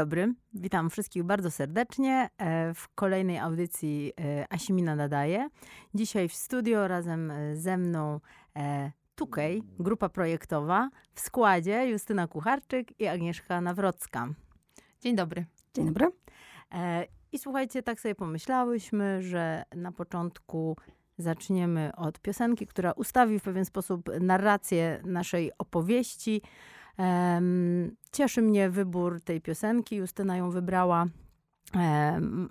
Dzień dobry, witam wszystkich bardzo serdecznie e, w kolejnej audycji e, Asimina Nadaje. Dzisiaj w studio razem e, ze mną Tukej, grupa projektowa, w składzie Justyna Kucharczyk i Agnieszka Nawrocka. Dzień dobry. Dzień dobry. I słuchajcie, tak sobie pomyślałyśmy, że na początku zaczniemy od piosenki, która ustawi w pewien sposób narrację naszej opowieści. Cieszy mnie wybór tej piosenki. Justyna ją wybrała.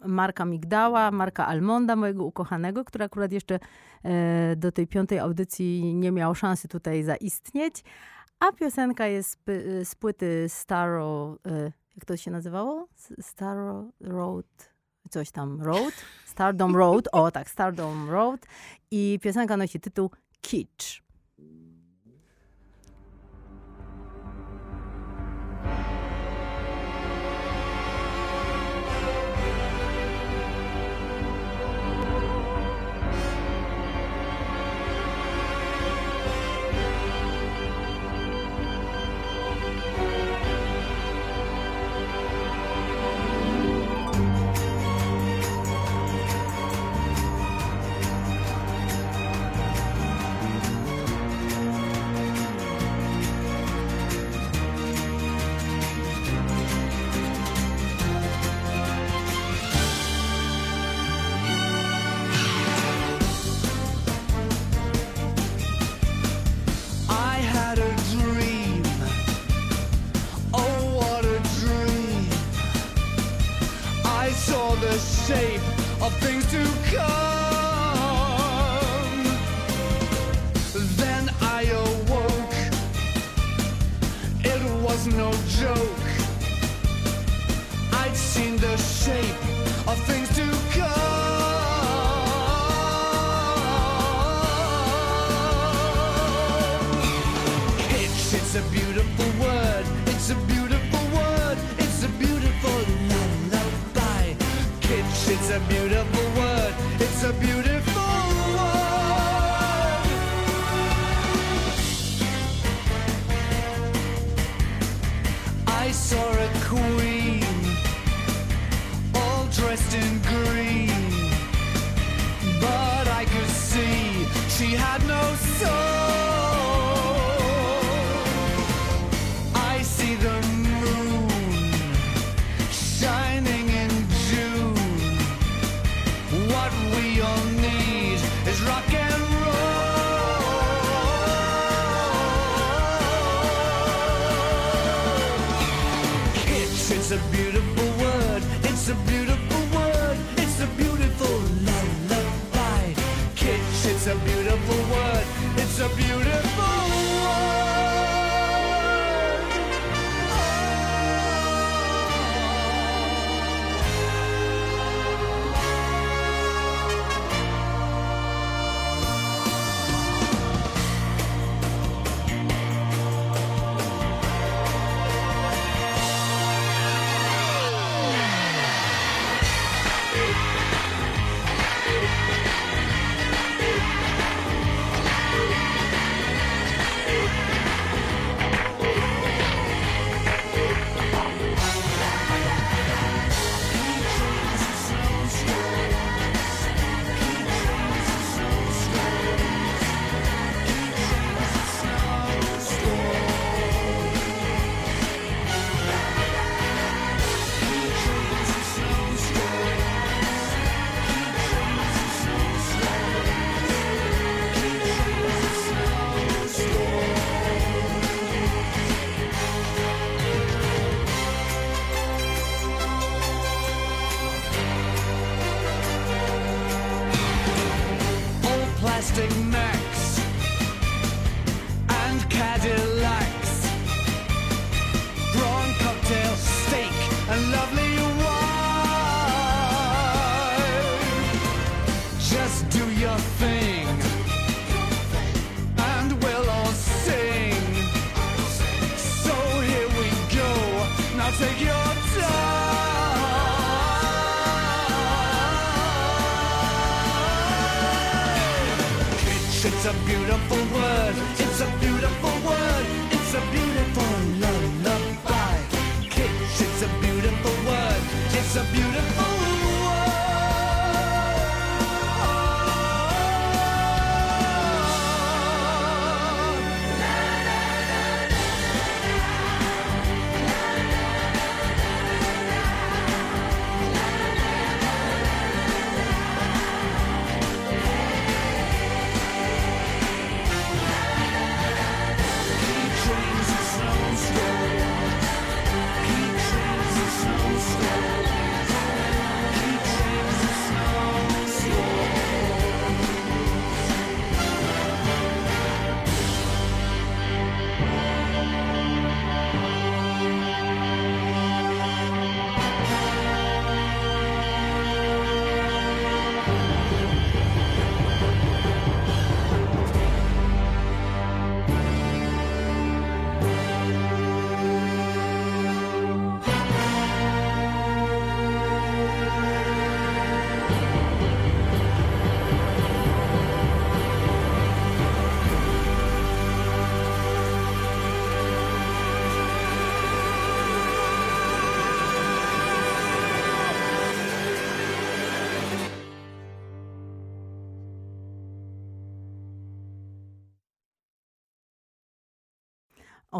Marka Migdała, Marka Almonda, mojego ukochanego, który akurat jeszcze e, do tej piątej audycji nie miał szansy tutaj zaistnieć. A piosenka jest z płyty Starrow, e, jak to się nazywało? Starrow Road, coś tam, Road? Stardom Road, o tak, Stardom Road. I piosenka nosi tytuł Kitsch.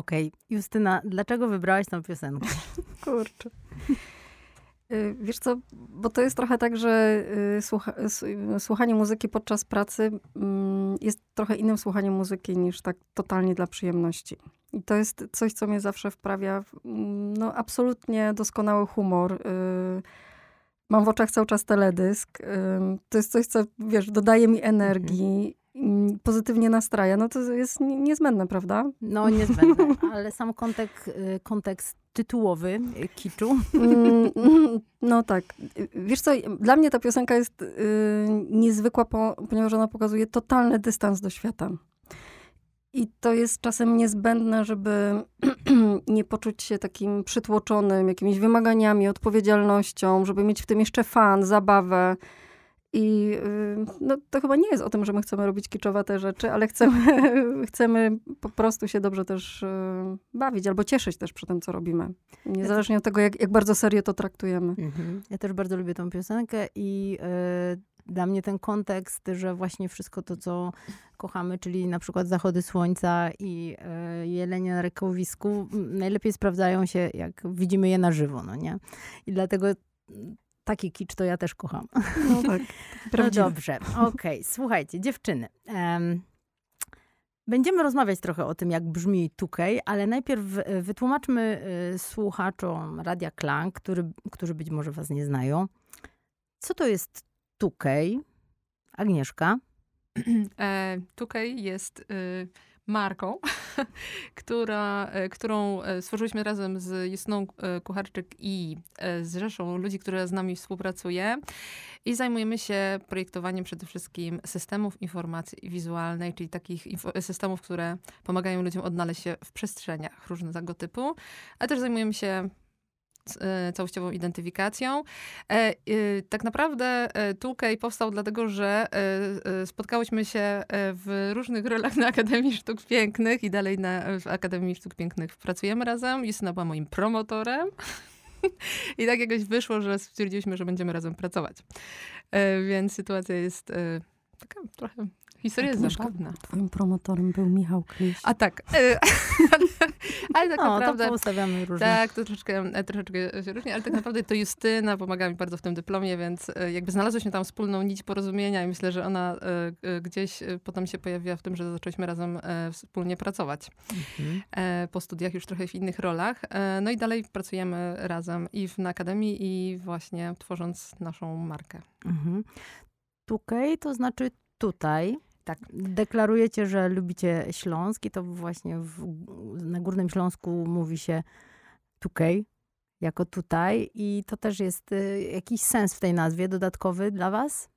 Okej, okay. Justyna, dlaczego wybrałaś tę piosenkę? Kurczę. Y, wiesz co, bo to jest trochę tak, że y, słucha, słuchanie muzyki podczas pracy mm, jest trochę innym słuchaniem muzyki niż tak totalnie dla przyjemności. I to jest coś, co mnie zawsze wprawia w no, absolutnie doskonały humor. Y, mam w oczach cały czas teledysk. To jest coś, co, wiesz, dodaje mi energii pozytywnie nastraja, no to jest niezbędne, prawda? No niezbędne, ale sam kontekst, y, kontekst tytułowy kiczu. Mm, no tak. Wiesz co, dla mnie ta piosenka jest y, niezwykła, ponieważ ona pokazuje totalny dystans do świata. I to jest czasem niezbędne, żeby nie poczuć się takim przytłoczonym jakimiś wymaganiami, odpowiedzialnością, żeby mieć w tym jeszcze fan, zabawę. I y, no, to chyba nie jest o tym, że my chcemy robić kiczowate rzeczy, ale chcemy, chcemy po prostu się dobrze też y, bawić albo cieszyć też przy tym, co robimy. Niezależnie od tego, jak, jak bardzo serio to traktujemy. Mhm. Ja też bardzo lubię tą piosenkę i y, dla mnie ten kontekst, że właśnie wszystko to, co kochamy, czyli na przykład zachody słońca i y, jelenie na rekowisku, najlepiej sprawdzają się, jak widzimy je na żywo, no nie? I dlatego taki kicz to ja też kocham. No tak. No dobrze, okej. Okay. Słuchajcie, dziewczyny. Um, Będziemy rozmawiać trochę o tym, jak brzmi Tukej, ale najpierw wytłumaczmy y, słuchaczom Radia Klang, który, którzy być może was nie znają, co to jest Tukej. Agnieszka? E, Tukej jest... Y marką, która, e, którą e, stworzyliśmy razem z Justyną e, Kucharczyk i z rzeszą ludzi, która z nami współpracuje. I zajmujemy się projektowaniem przede wszystkim systemów informacji wizualnej, czyli takich systemów, które pomagają ludziom odnaleźć się w przestrzeniach różnego typu. Ale też zajmujemy się całościową identyfikacją. E, tak naprawdę e, Tulkej powstał dlatego, że spotkałyśmy się w różnych rolach na Akademii Sztuk Pięknych i dalej na, w Akademii Sztuk Pięknych pracujemy razem. Justyna była moim promotorem. I tak jakoś wyszło, że stwierdziliśmy, że będziemy razem pracować. Więc sytuacja jest taka trochę Historia jest zabawna. Twoim promotorem był Michał Kliś. A tak. E, ale tak no, naprawdę... to ustawiamy różnie. Tak, to troszeczkę, e, troszeczkę się różni, ale tak naprawdę to Justyna pomagała mi bardzo w tym dyplomie, więc e, jakby znalazłyśmy tam wspólną nić porozumienia i myślę, że ona gdzieś potem się pojawiła w tym, że zaczęliśmy razem wspólnie pracować. Mhm. Po studiach już trochę w innych rolach. No i dalej pracujemy razem i w, na Akademii i właśnie tworząc naszą markę. Mhm. Tukej to znaczy tutaj. Tak. Deklarujecie, że lubicie Śląsk i to właśnie w, na Górnym Śląsku mówi się tukej, jako tutaj. I to też jest y, jakiś sens w tej nazwie dodatkowy dla was?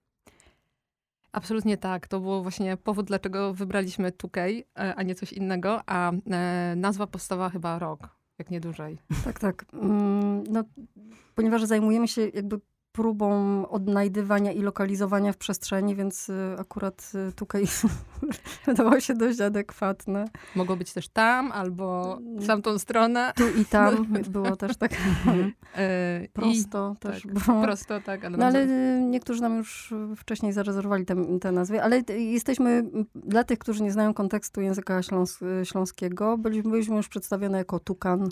Absolutnie tak. To był właśnie powód, dlaczego wybraliśmy Tukej, e, a nie coś innego, a e, nazwa powstała chyba rok, jak nie dłużej. Tak, tak. Mm, no, ponieważ zajmujemy się jakby próbą odnajdywania i lokalizowania w przestrzeni, więc y, akurat y, tutaj wydawało się dość adekwatne. Mogło być też tam, albo w tamtą stronę. Tu i tam było też tak E, prosto I, też tak, było. prosto, tak. Ale No ale y, niektórzy nam już wcześniej zarezerwowali te, te nazwy, ale jesteśmy, dla tych, którzy nie znają kontekstu języka śląs, śląskiego, byliśmy, byliśmy już przedstawione jako tukan,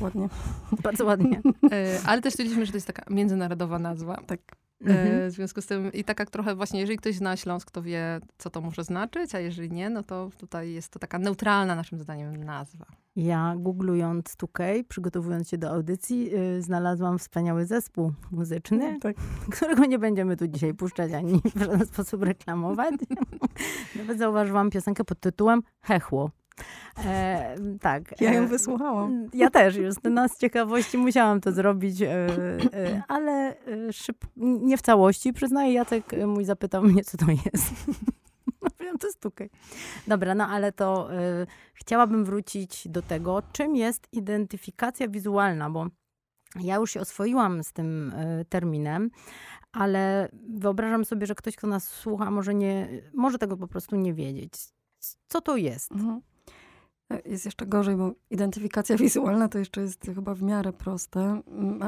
ładnie. Bardzo ładnie. e, ale też stwierdziliśmy, że to jest taka międzynarodowa nazwa. Tak. Mhm. E, w związku z tym i taka trochę właśnie, jeżeli ktoś zna Śląsk, to wie, co to może znaczyć, a jeżeli nie, no to tutaj jest to taka neutralna naszym zdaniem nazwa. Ja googlując Tukej, przygotowując się do audycji, yy, znalazłam wspaniały zespół muzyczny, Tak. którego nie będziemy tu dzisiaj puszczać ani w żaden sposób reklamować. Nawet zauważyłam piosenkę pod tytułem Hechło. E, tak. Ja ją wysłuchałam. Ja też, Justyna, z ciekawości musiałam to zrobić, e, e, ale e, szyb, nie w całości. Przyznaję, Jacek e, mój zapytał mnie, co to jest. Powiem, to jest tukaj. Dobra, no ale to e, chciałabym wrócić do tego, czym jest identyfikacja wizualna, bo ja już się oswoiłam z tym terminem, ale wyobrażam sobie, że ktoś, kto nas słucha, może, nie, może tego po prostu nie wiedzieć. Co to jest? Mhm. Jest jeszcze gorzej, bo identyfikacja wizualna to jeszcze jest chyba w miarę proste.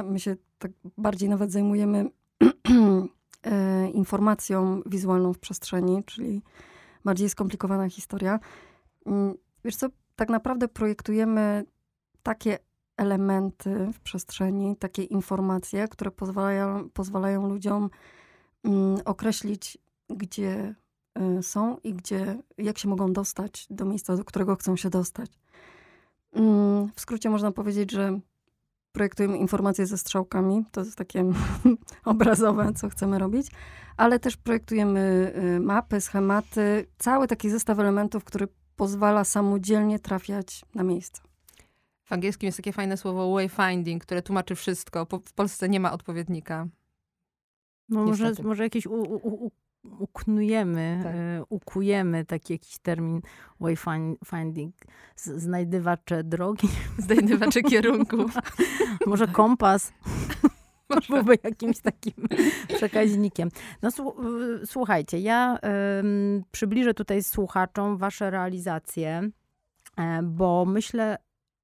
My się tak bardziej nawet zajmujemy e, informacją wizualną w przestrzeni, czyli bardziej skomplikowana historia. Mm, Wiesz co, tak naprawdę projektujemy takie elementy w przestrzeni, takie informacje, które pozwalają, pozwalają ludziom mm, określić, gdzie są i gdzie, jak się mogą dostać do miejsca, do którego chcą się dostać. Mm, W skrócie można powiedzieć, że projektujemy informacje ze strzałkami, to jest takie obrazowe, co chcemy robić, ale też projektujemy y, mapy, schematy, cały taki zestaw elementów, który pozwala samodzielnie trafiać na miejsce. W angielskim jest takie fajne słowo wayfinding, które tłumaczy wszystko. Po, w Polsce nie ma odpowiednika. No może, może jakieś u, u, u, uknujemy, Tak. e, ukujemy taki jakiś termin wayfinding, znajdywacze drogi, Zdejmowacze kierunku. może kompas. Byłby jakimś takim przekaźnikiem. No słu- y, słuchajcie, ja ym, przybliżę tutaj słuchaczom wasze realizacje, e, bo myślę,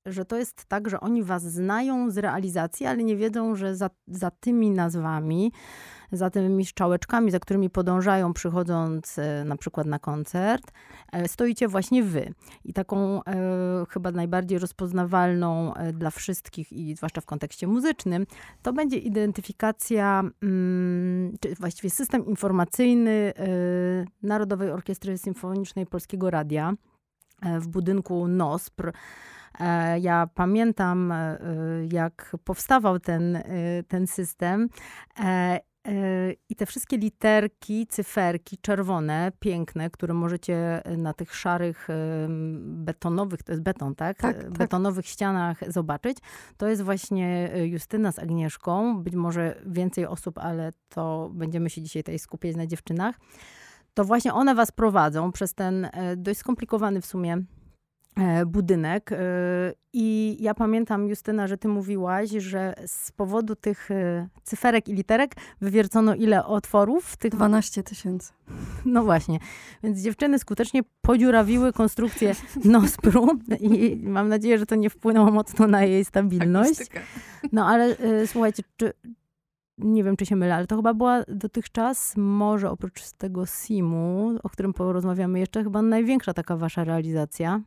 że to jest tak, że oni was znają z realizacji, ale nie wiedzą, że za, za tymi nazwami, za tymi szczałeczkami, za którymi podążają przychodząc e, na przykład na koncert, e, stoicie właśnie wy. I taką e, chyba najbardziej rozpoznawalną e, dla wszystkich i zwłaszcza w kontekście muzycznym, to będzie identyfikacja, mm, czy właściwie system informacyjny e, Narodowej Orkiestry Symfonicznej Polskiego Radia w budynku NOSPR. E, Ja pamiętam, e, jak powstawał ten, e, ten system. I te wszystkie literki, cyferki czerwone, piękne, które możecie na tych szarych, betonowych, to jest beton, tak? Tak, tak. Betonowych ścianach zobaczyć. To jest właśnie Justyna z Agnieszką. Być może więcej osób, ale to będziemy się dzisiaj tutaj skupiać na dziewczynach. To właśnie one was prowadzą przez ten dość skomplikowany w sumie budynek. e, I ja pamiętam, Justyna, że ty mówiłaś, że z powodu tych e, cyferek i literek wywiercono ile otworów tych 12 tysięcy. no właśnie. Więc dziewczyny skutecznie podziurawiły konstrukcję Nospru i mam nadzieję, że to nie wpłynęło mocno na jej stabilność. No ale słuchajcie, czy, nie wiem, czy się mylę, ale to chyba była dotychczas, może oprócz tego SIM-u, o którym porozmawiamy jeszcze, chyba największa taka wasza realizacja.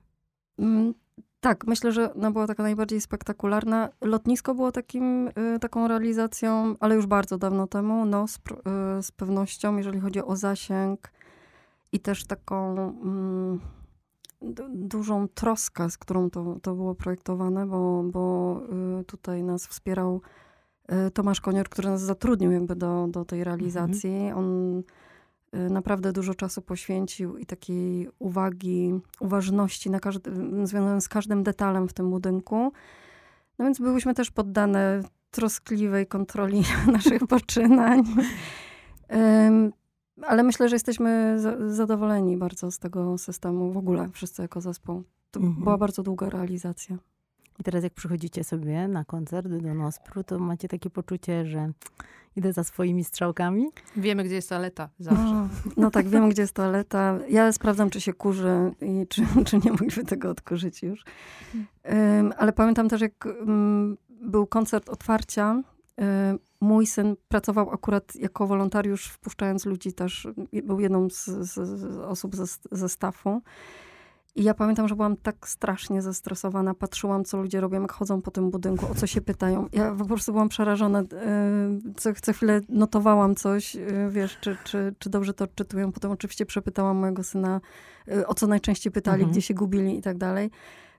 Mm, Tak, myślę, że ona była taka najbardziej spektakularna. Lotnisko było takim, y, taką realizacją, ale już bardzo dawno temu. No, z, y, z pewnością, jeżeli chodzi o zasięg i też taką mm, du- dużą troskę, z którą to, to było projektowane, bo, bo y, tutaj nas wspierał Tomasz Konior, który nas zatrudnił jakby do, do tej realizacji. On y, naprawdę dużo czasu poświęcił i takiej uwagi, uważności na każdy, związanej z każdym detalem w tym budynku. No więc byłyśmy też poddane troskliwej kontroli naszych poczynań. Ale myślę, że jesteśmy za- zadowoleni bardzo z tego systemu w ogóle, wszyscy jako zespół. To Mhm. była bardzo długa realizacja. I teraz jak przychodzicie sobie na koncert do Nospru, to macie takie poczucie, że Idę za swoimi strzałkami. Wiemy, gdzie jest toaleta. Zawsze. No, no tak, wiem, gdzie jest toaleta. Ja sprawdzam, czy się kurzy i czy, czy nie mogliśmy tego odkurzyć już. Um, ale pamiętam też, jak um, był koncert otwarcia, mój syn pracował akurat jako wolontariusz, wpuszczając ludzi też, był jedną z, z, z osób ze, ze staffu. I ja pamiętam, że byłam tak strasznie zestresowana. Patrzyłam, co ludzie robią, jak chodzą po tym budynku, o co się pytają. Ja po prostu byłam przerażona. E, co, co chwilę notowałam coś, e, wiesz, czy, czy, czy dobrze to odczytują. Potem oczywiście przepytałam mojego syna, e, o co najczęściej pytali, mhm. gdzie się gubili i tak dalej.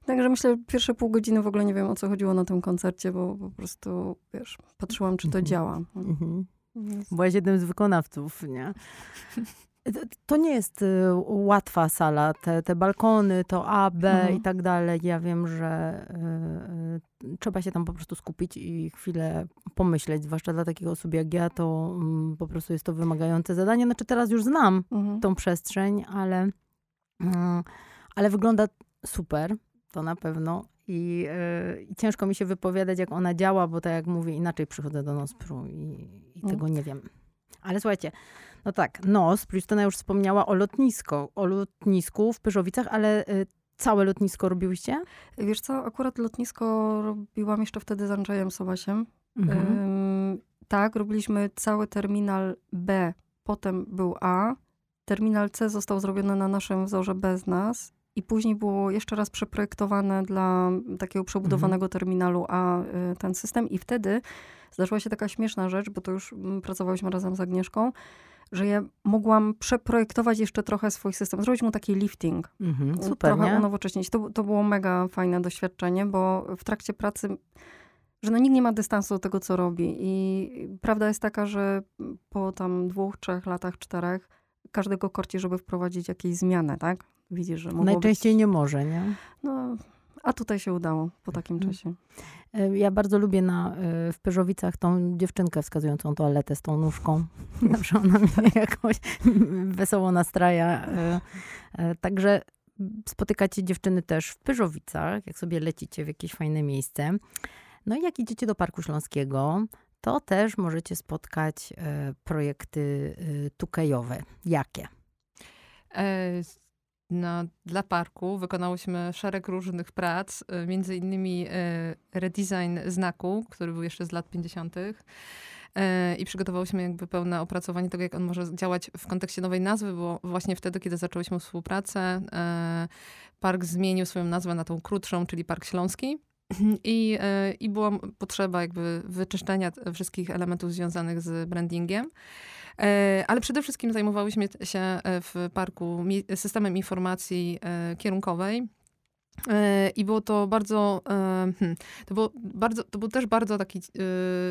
Także myślę, pierwsze pół godziny w ogóle nie wiem, o co chodziło na tym koncercie, bo po prostu, wiesz, patrzyłam, czy to mhm. działa. Mhm. Byłaś jednym z wykonawców, nie? To nie jest y, łatwa sala, te, te balkony, to A, B mhm. i tak dalej. Ja wiem, że y, y, trzeba się tam po prostu skupić i chwilę pomyśleć, zwłaszcza dla takiego osób jak ja, to y, po prostu jest to wymagające zadanie. Znaczy teraz już znam mhm. tą przestrzeń, ale, y, ale wygląda super, to na pewno. I, y, ciężko mi się wypowiadać, jak ona działa, bo tak jak mówię, inaczej przychodzę do Nospru i, i mhm. tego nie wiem. Ale słuchajcie, no tak, NOS, Justyna już wspomniała o lotnisko, o lotnisku w Pyrzowicach, ale y, całe lotnisko robiłyście? Wiesz co, akurat lotnisko robiłam jeszcze wtedy z Andrzejem Sobasiem. Mhm. Ym, tak, robiliśmy cały terminal B, potem był A. Terminal C został zrobiony na naszym wzorze bez nas i później było jeszcze raz przeprojektowane dla takiego przebudowanego mhm. terminalu A y, ten system i wtedy zdarzyła się taka śmieszna rzecz, bo to już mm, pracowałyśmy razem z Agnieszką, że ja mogłam przeprojektować jeszcze trochę swój system, zrobić mu taki lifting. Mhm, super, trochę nie? unowocześnić. To, to było mega fajne doświadczenie, bo w trakcie pracy że no nikt nie ma dystansu do tego, co robi. I prawda jest taka, że po tam dwóch, trzech latach, czterech, każdego korci, żeby wprowadzić jakieś zmiany, tak? Widzisz, że Najczęściej być... nie może, nie? No, a tutaj się udało po takim mhm. czasie. E, ja bardzo lubię na, e, w Pyrzowicach tą dziewczynkę wskazującą toaletę z tą nóżką. Zawsze ona mnie jakoś wesoło nastraja. E, także spotykacie dziewczyny też w Pyrzowicach, jak sobie lecicie w jakieś fajne miejsce. No i jak idziecie do Parku Śląskiego, to też możecie spotkać projekty tukejowe. Jakie? No, dla parku wykonałyśmy szereg różnych prac, y, między innymi y, redesign znaku, który był jeszcze z lat 50. Y, I przygotowałyśmy jakby pełne opracowanie tego, jak on może działać w kontekście nowej nazwy, bo właśnie wtedy, kiedy zaczęłyśmy współpracę, park zmienił swoją nazwę na tą krótszą, czyli Park Śląski. I, I była potrzeba jakby wyczyszczenia wszystkich elementów związanych z brandingiem. E, ale przede wszystkim zajmowałyśmy się e, w parku systemem informacji e, kierunkowej. I było to bardzo, hmm, to, było bardzo, to był też bardzo taki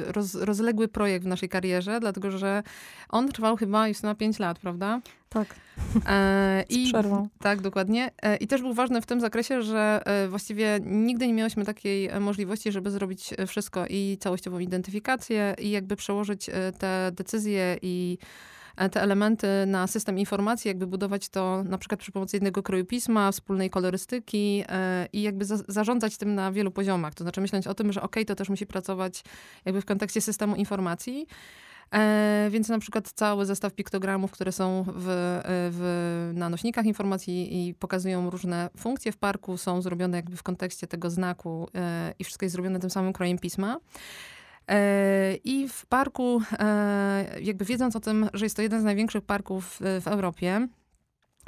roz, rozległy projekt w naszej karierze, dlatego że on trwał chyba już na 5 lat, prawda? Tak. E, I, przerwą. Tak, dokładnie. E, I też był ważny w tym zakresie, że e, właściwie nigdy nie miałyśmy takiej możliwości, żeby zrobić wszystko i całościową identyfikację i jakby przełożyć te decyzje i te elementy na system informacji, jakby budować to na przykład przy pomocy jednego kroju pisma, wspólnej kolorystyki i jakby za, zarządzać tym na wielu poziomach. To znaczy myśleć o tym, że ok, to też musi pracować jakby w kontekście systemu informacji, E, więc na przykład cały zestaw piktogramów, które są w, e, w, na nośnikach informacji i pokazują różne funkcje w parku, są zrobione jakby w kontekście tego znaku e, i wszystko jest zrobione tym samym krojem pisma. E, I w parku, e, jakby wiedząc o tym, że jest to jeden z największych parków w Europie,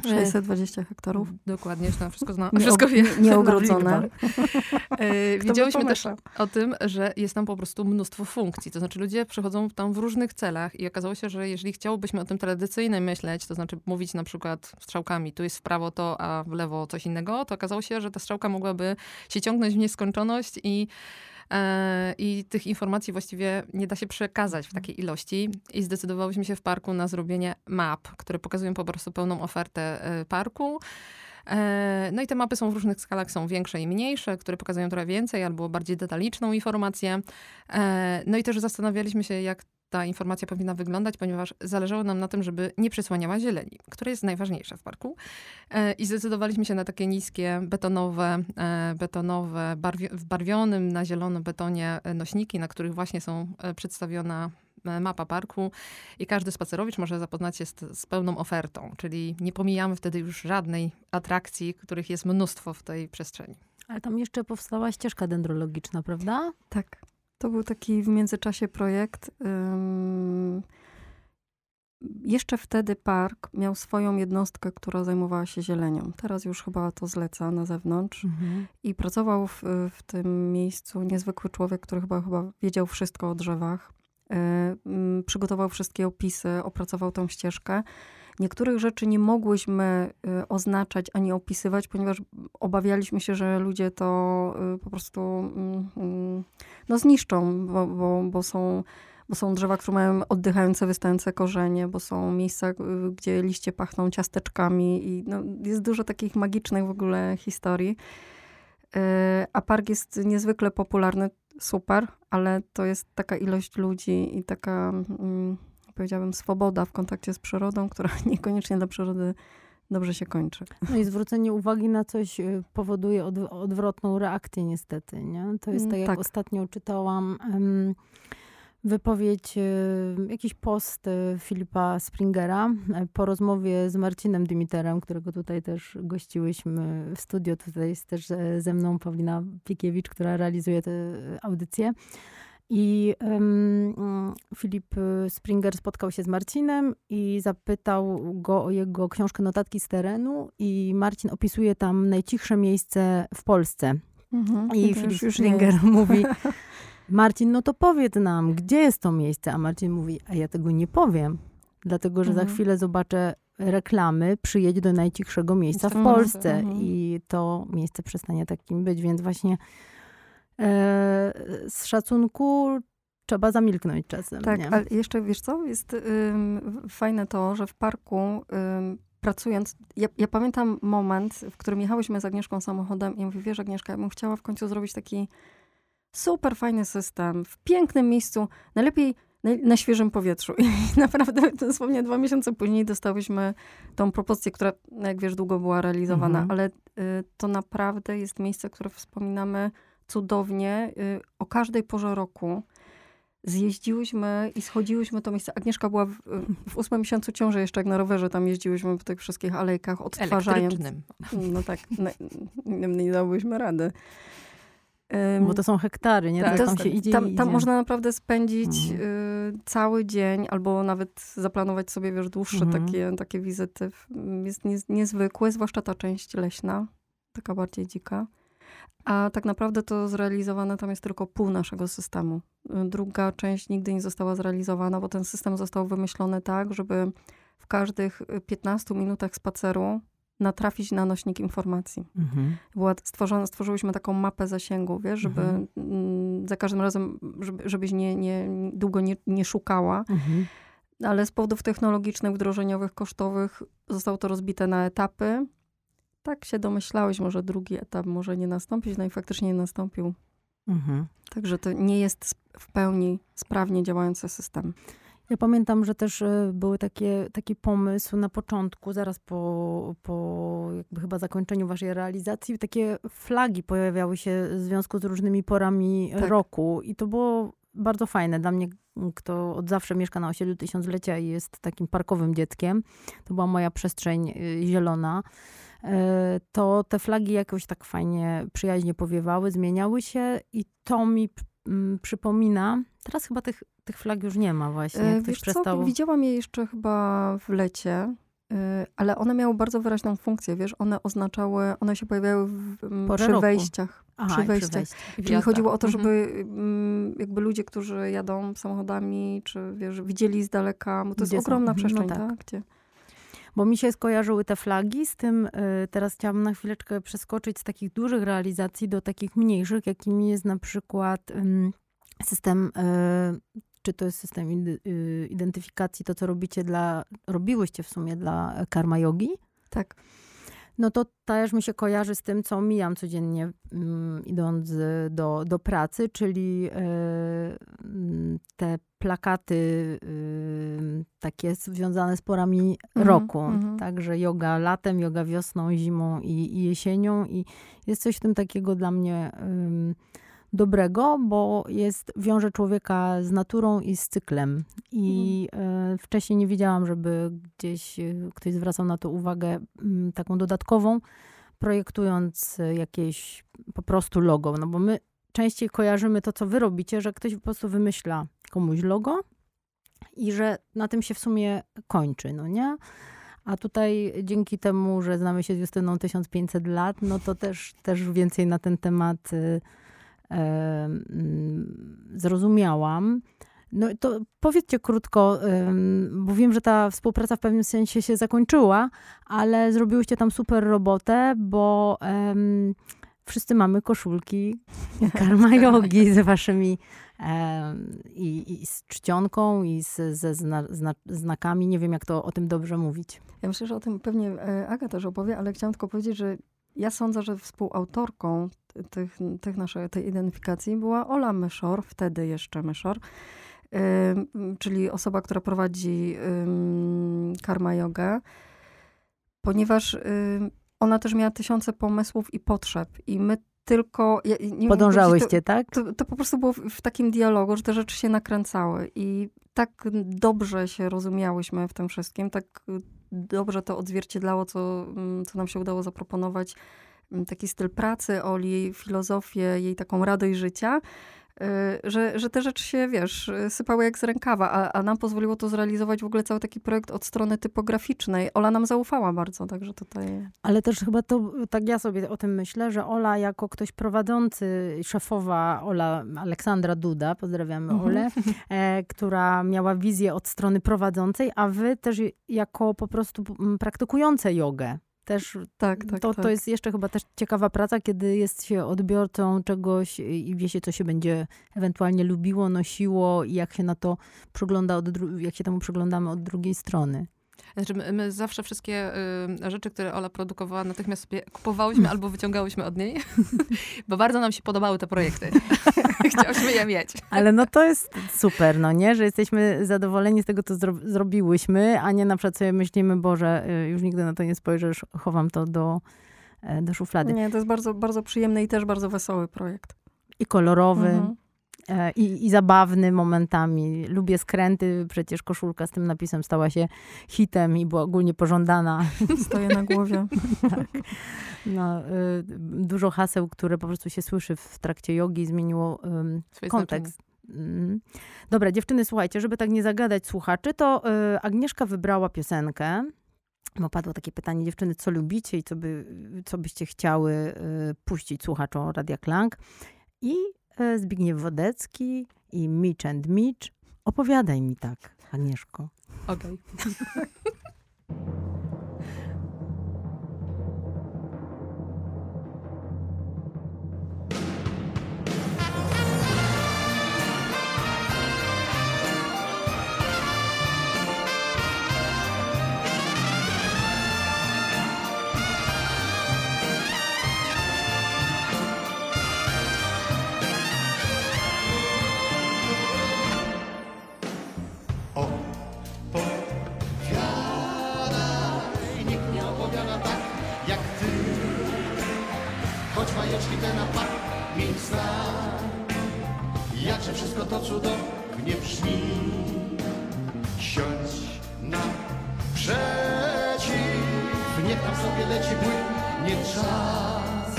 620 hektarów. Dokładnie, już tam wszystko zna. Wszystko wie. Nieogrodzone. E, widziałyśmy też o tym, że jest tam po prostu mnóstwo funkcji. To znaczy ludzie przychodzą tam w różnych celach i okazało się, że jeżeli chciałobyśmy o tym tradycyjnie myśleć, to znaczy mówić na przykład strzałkami, tu jest w prawo to, a w lewo coś innego, to okazało się, że ta strzałka mogłaby się ciągnąć w nieskończoność i E, I tych informacji właściwie nie da się przekazać w takiej ilości. I zdecydowałyśmy się w parku na zrobienie map, które pokazują po prostu pełną ofertę e, parku. E, no i te mapy są w różnych skalach, są większe i mniejsze, które pokazują trochę więcej albo bardziej detaliczną informację. No i też zastanawialiśmy się, jak ta informacja powinna wyglądać, ponieważ zależało nam na tym, żeby nie przysłaniała zieleni, która jest najważniejsza w parku. E, I zdecydowaliśmy się na takie niskie, betonowe, e, betonowe, barwi w barwionym na zielono betonie e, nośniki, na których właśnie są przedstawiona mapa parku i każdy spacerowicz może zapoznać się z, z pełną ofertą, czyli nie pomijamy wtedy już żadnej atrakcji, których jest mnóstwo w tej przestrzeni. Ale tam jeszcze powstała ścieżka dendrologiczna, prawda? Tak. To był taki w międzyczasie projekt. Um, jeszcze wtedy park miał swoją jednostkę, która zajmowała się zielenią. Teraz już chyba to zleca na zewnątrz. Mhm. I pracował w, w, tym miejscu niezwykły człowiek, który chyba, chyba wiedział wszystko o drzewach. Y, przygotował wszystkie opisy, opracował tą ścieżkę. Niektórych rzeczy nie mogłyśmy y, oznaczać ani opisywać, ponieważ obawialiśmy się, że ludzie to y, po prostu mm, mm, no, zniszczą, bo, bo, bo są bo są drzewa, które mają oddychające, wystające korzenie, bo są miejsca, gdzie liście pachną ciasteczkami i no, jest dużo takich magicznych w ogóle historii. A park jest niezwykle popularny, super, ale to jest taka ilość ludzi i taka, mm, powiedziałabym, swoboda w kontakcie z przyrodą, która niekoniecznie dla przyrody dobrze się kończy. No i zwrócenie uwagi na coś y, powoduje od, odwrotną reakcję niestety, nie? To jest mm, tak, jak tak. ostatnio czytałam... Wypowiedź, y, jakiś post y, Filipa Springera y, po rozmowie z Marcinem Dymiterem, którego tutaj też gościłyśmy w studio. Tutaj jest też ze mną Paulina Piekiewicz, która realizuje tę audycję. I um, Filip Springer spotkał się z Marcinem i zapytał go o jego książkę Notatki z terenu i Marcin opisuje tam najcichsze miejsce w Polsce. Mhm, I Filip Springer mówi, Marcin, no to powiedz nam, gdzie jest to miejsce? A Marcin mówi, a ja tego nie powiem, dlatego że mhm. za chwilę zobaczę reklamy, przyjedź do najcichszego miejsca w Polsce mhm. i to miejsce przestanie takim być, więc właśnie z szacunku trzeba zamilknąć czasem. Tak, nie? ale jeszcze wiesz co, jest ym, fajne to, że w parku ym, pracując, ja, ja, pamiętam moment, w którym jechałyśmy z Agnieszką samochodem i mówię, wiesz Agnieszka, ja bym chciała w końcu zrobić taki super fajny system, w pięknym miejscu, najlepiej na, na świeżym powietrzu. I naprawdę dosłownie dwa miesiące później dostałyśmy tą propozycję, która, no jak wiesz, długo była realizowana, mhm. ale y, to naprawdę jest miejsce, które wspominamy cudownie y, o każdej porze roku. Zjeździłyśmy i schodziłyśmy to miejsce. Agnieszka była w, w ósmym miesiącu ciąży jeszcze, jak na rowerze tam jeździłyśmy po tych wszystkich alejkach, odtwarzając. No tak, nie, nie dałyśmy rady. Bo to są hektary, nie? Tak, tam się idzie tam, idzie. tam można naprawdę spędzić mhm. y, cały dzień, albo nawet zaplanować sobie, wiesz, dłuższe mhm. takie, takie wizyty. Jest niez, niezwykłe, zwłaszcza ta część leśna, taka bardziej dzika. A tak naprawdę to zrealizowane tam jest tylko pół naszego systemu. Druga część nigdy nie została zrealizowana, bo ten system został wymyślony tak, żeby w każdych 15 minutach spaceru natrafić na nośnik informacji. Mhm. Była stworzona, stworzyłyśmy taką mapę zasięgu, wiesz, żeby mhm. Mm, za każdym razem, żeby, żebyś nie, nie, długo nie, nie szukała. Mhm. Ale z powodów technologicznych, wdrożeniowych, kosztowych zostało to rozbite na etapy. Tak się domyślałeś, może drugi etap może nie nastąpić, no i faktycznie nie nastąpił. Mhm. Także to nie jest w pełni sprawnie działający system. Ja pamiętam, że też e, były takie, taki pomysł na początku, zaraz po, po jakby chyba zakończeniu waszej realizacji, takie flagi pojawiały się w związku z różnymi porami tak. roku i to było bardzo fajne. Dla mnie, kto od zawsze mieszka na osiedlu Tysiąclecia i jest takim parkowym dzieckiem, to była moja przestrzeń e, zielona, e, to te flagi jakoś tak fajnie, przyjaźnie powiewały, zmieniały się i to mi przypomina, teraz chyba tych tych flag już nie ma właśnie. E, Ktoś Wiesz przestał... co, widziałam je jeszcze chyba w lecie, e, ale one miały bardzo wyraźną funkcję, wiesz, one oznaczały, one się pojawiały w, przy wejściach. Aha, przy wejściach. Przy Czyli chodziło o to, żeby mhm. jakby ludzie, którzy jadą samochodami, czy wiesz, widzieli z daleka, bo to Gdzie jest ogromna są? przestrzeń, no tak. tak? Gdzie... Bo mi się skojarzyły te flagi z tym, y, teraz chciałam na chwileczkę przeskoczyć z takich dużych realizacji do takich mniejszych, jakimi jest na przykład system czy to jest system y, identyfikacji, to co robicie dla, robiłyście w sumie dla karma yogi? Tak. No to też mi się kojarzy z tym, co mijam codziennie mm, idąc do, do pracy, czyli y, mm, te plakaty y, takie związane z porami mm roku. Mm. Także yoga latem, yoga wiosną, zimą i, i, jesienią. I jest coś w tym takiego dla mnie dobrego, bo jest, wiąże człowieka z naturą i z cyklem. I e, wcześniej nie wiedziałam, żeby gdzieś e, ktoś zwracał na to uwagę m, taką dodatkową, projektując e, jakieś po prostu logo. No bo my częściej kojarzymy to, co wy robicie, że ktoś po prostu wymyśla komuś logo i że na tym się w sumie kończy, no nie? A tutaj dzięki temu, że znamy się z Justyną 1500 lat, no to też, też więcej na ten temat mm, zrozumiałam. No to powiedzcie krótko, bo wiem, że ta współpraca w pewnym sensie się zakończyła, ale zrobiłyście tam super robotę, bo em, wszyscy mamy koszulki karma jogi z waszymi em, i, i z czcionką i z, ze zna, zna, znakami. Nie wiem, jak to o tym dobrze mówić. Ja myślę, że o tym pewnie e, Aga też opowie, ale chciałam tylko powiedzieć, że ja sądzę, że współautorką tych, tych naszej, tej identyfikacji była Ola Myszor, wtedy jeszcze Myszor, czyli osoba, która prowadzi karma jogę, ponieważ ona też miała tysiące pomysłów i potrzeb i my tylko... Ja, nie Podążałyście, tak? to, to po prostu było w, w takim dialogu, że te rzeczy się nakręcały i tak dobrze się rozumiałyśmy w tym wszystkim, tak dobrze to odzwierciedlało, co, mm, co nam się udało zaproponować. Mm, Taki styl pracy Oli, filozofię, jej taką radość życia, że, że te rzeczy się, wiesz, sypały jak z rękawa, a, a nam pozwoliło to zrealizować w ogóle cały taki projekt od strony typograficznej. Ola nam zaufała bardzo, także tutaj... Ale też chyba to, tak ja sobie o tym myślę, że Ola jako ktoś prowadzący, szefowa Ola, Aleksandra Duda, pozdrawiamy Mhm. Olę, e, która miała wizję od strony prowadzącej, a wy też jako po prostu praktykujące jogę. Też Tak, tak, to, tak. to jest jeszcze chyba też ciekawa praca, kiedy jest się odbiorcą czegoś i wie się, co się będzie ewentualnie lubiło, nosiło i jak się na to przygląda, od jak się temu przyglądamy od drugiej strony. Znaczy, my, my zawsze wszystkie y, rzeczy, które Ola produkowała, natychmiast sobie kupowałyśmy albo wyciągałyśmy od niej, bo bardzo nam się podobały te projekty. Chciałyśmy je mieć. Ale no to jest super, no nie? Że jesteśmy zadowoleni z tego, co zro- zrobiłyśmy, a nie na przykład sobie myślimy, Boże, y, już nigdy na to nie spojrzysz, chowam to do, e, do szuflady. Nie, to jest bardzo, bardzo przyjemny i też bardzo wesoły projekt. I kolorowy, Mhm. I, i zabawny momentami. Lubię skręty, przecież koszulka z tym napisem stała się hitem i była ogólnie pożądana. Stoję na głowie. No, y, dużo haseł, które po prostu się słyszy w trakcie jogi, zmieniło kontekst. Mm. Dobra, dziewczyny, słuchajcie, żeby tak nie zagadać słuchaczy, to y, Agnieszka wybrała piosenkę. Bo padło takie pytanie, dziewczyny, co lubicie i co, by, co byście chciały y, puścić słuchaczom Radia Klang. I Zbigniew Wodecki i Mitch and Mitch. Opowiadaj mi tak, Agnieszko. Okej. opowiadaj, sobie leci płynie czas.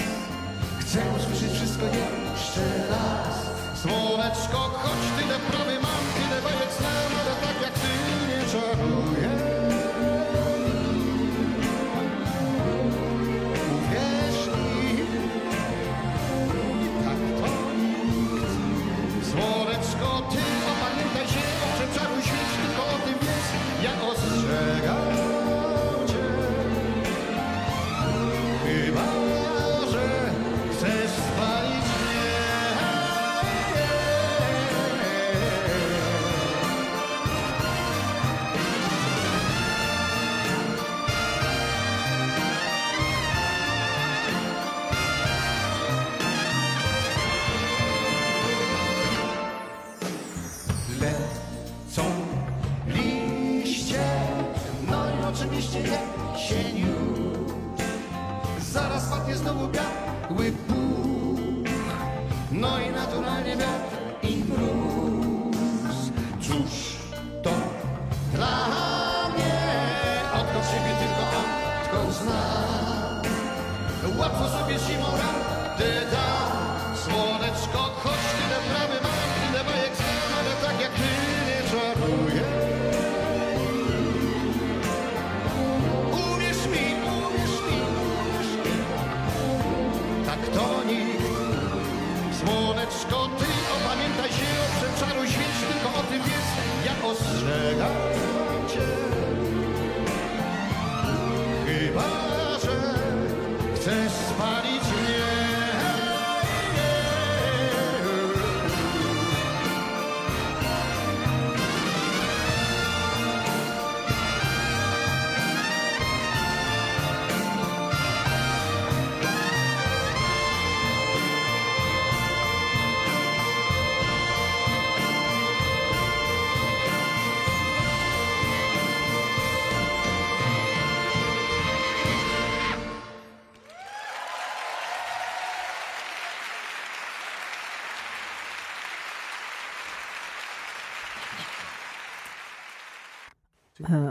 Chcę usłyszeć wszystko jeszcze raz. Słoneczko, choć tyle prawy mam, tyle bajek znam,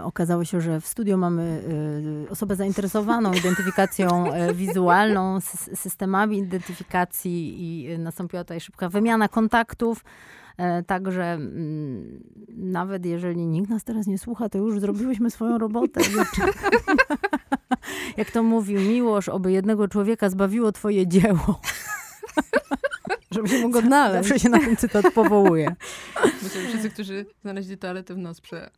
Okazało się, że w studio mamy e, osobę zainteresowaną identyfikacją e, wizualną, sys- systemami identyfikacji i e, nastąpiła tutaj szybka wymiana kontaktów. E, Także mm, nawet jeżeli nikt nas teraz nie słucha, to już zrobiłyśmy swoją robotę. Jak to mówił Miłosz, oby jednego człowieka zbawiło twoje dzieło. Żeby się mógł odnaleźć. Zawsze się na ten cytat powołuje. Myślę, że wszyscy, którzy znaleźli toaletę w nos prze...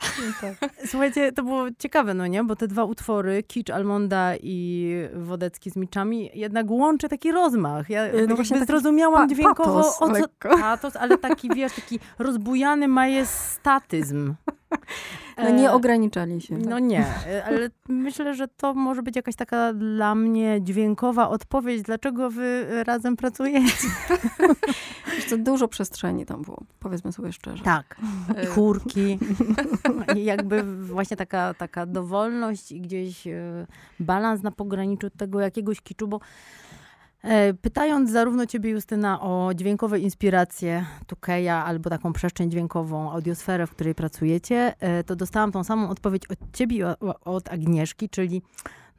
Słuchajcie, to było ciekawe, no nie? Bo te dwa utwory, Kicz Almonda i Wodecki z Miczami, jednak łączy taki rozmach. Ja no no właśnie taki zrozumiałam pa- dźwiękowo, patos o co... lekko. Patos, ale taki, wiesz, taki rozbujany majestatyzm. No nie E, ograniczali się. No nie, e, ale myślę, że to może być jakaś taka dla mnie dźwiękowa odpowiedź, dlaczego wy razem pracujecie. Co, dużo przestrzeni tam było, powiedzmy sobie szczerze. Tak, E, i chórki. I jakby właśnie taka, taka dowolność i gdzieś e, balans na pograniczu tego jakiegoś kiczu, bo e, pytając zarówno ciebie Justyna o dźwiękowe inspiracje Tukeja albo taką przestrzeń dźwiękową, audiosferę, w której pracujecie, e, to dostałam tą samą odpowiedź od ciebie od Agnieszki, czyli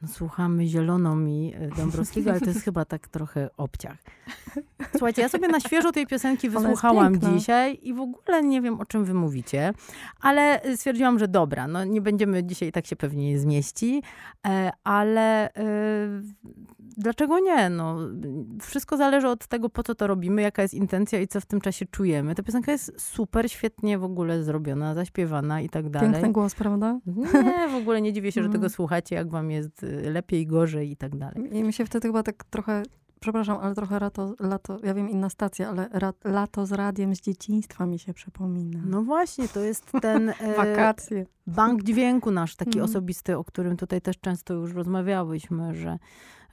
no, słuchamy zielono mi e, Dąbrowskiego, ale to jest chyba tak trochę obciach. Słuchajcie, ja sobie na świeżo tej piosenki wysłuchałam dzisiaj i w ogóle nie wiem, o czym wy mówicie, ale y, stwierdziłam, że dobra, no nie będziemy dzisiaj, tak się pewnie nie zmieści, e, ale e, dlaczego nie? No, wszystko zależy od tego, po co to robimy, jaka jest intencja i co w tym czasie czujemy. Ta piosenka jest super, świetnie w ogóle zrobiona, zaśpiewana i tak dalej. Piękny głos, prawda? Nie, w ogóle nie dziwię się, że Mm. tego słuchacie, jak wam jest lepiej, gorzej i tak dalej. I mi się wtedy chyba tak trochę, przepraszam, ale trochę lato, lato ja wiem inna stacja, ale ra, lato z radiem z dzieciństwa mi się przypomina. No właśnie, to jest ten e, Wakacje. bank dźwięku nasz, taki Mhm. osobisty, o którym tutaj też często już rozmawiałyśmy, że,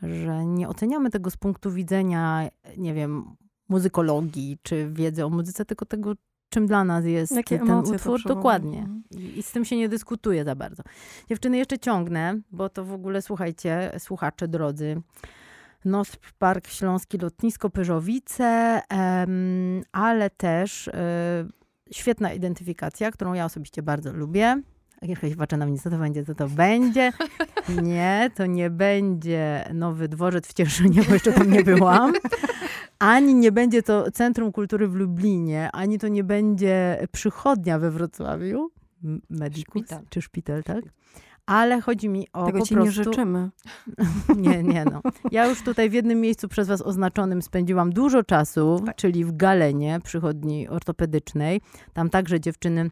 że nie oceniamy tego z punktu widzenia, nie wiem, muzykologii czy wiedzy o muzyce, tylko tego, czym dla nas jest Jakie ten utwór. Dokładnie. Mhm. I, I z tym się nie dyskutuje za bardzo. Dziewczyny, jeszcze ciągnę, bo to w ogóle, słuchajcie, słuchacze drodzy, NOS Park Śląski Lotnisko Pyżowice, em, ale też e, świetna identyfikacja, którą ja osobiście bardzo lubię. Mnie, co to będzie, co to będzie. Nie, to nie będzie Nowy Dworzec w Cieszynie, bo jeszcze tam nie byłam. Ani nie będzie to Centrum Kultury w Lublinie, ani to nie będzie przychodnia we Wrocławiu. Medicus, Szpital. czy szpital, tak? Ale chodzi mi o Tego po ci prostu... nie życzymy. Nie, nie no. Ja już tutaj w jednym miejscu przez was oznaczonym spędziłam dużo czasu, czyli w Galenie, przychodni ortopedycznej. Tam także dziewczyny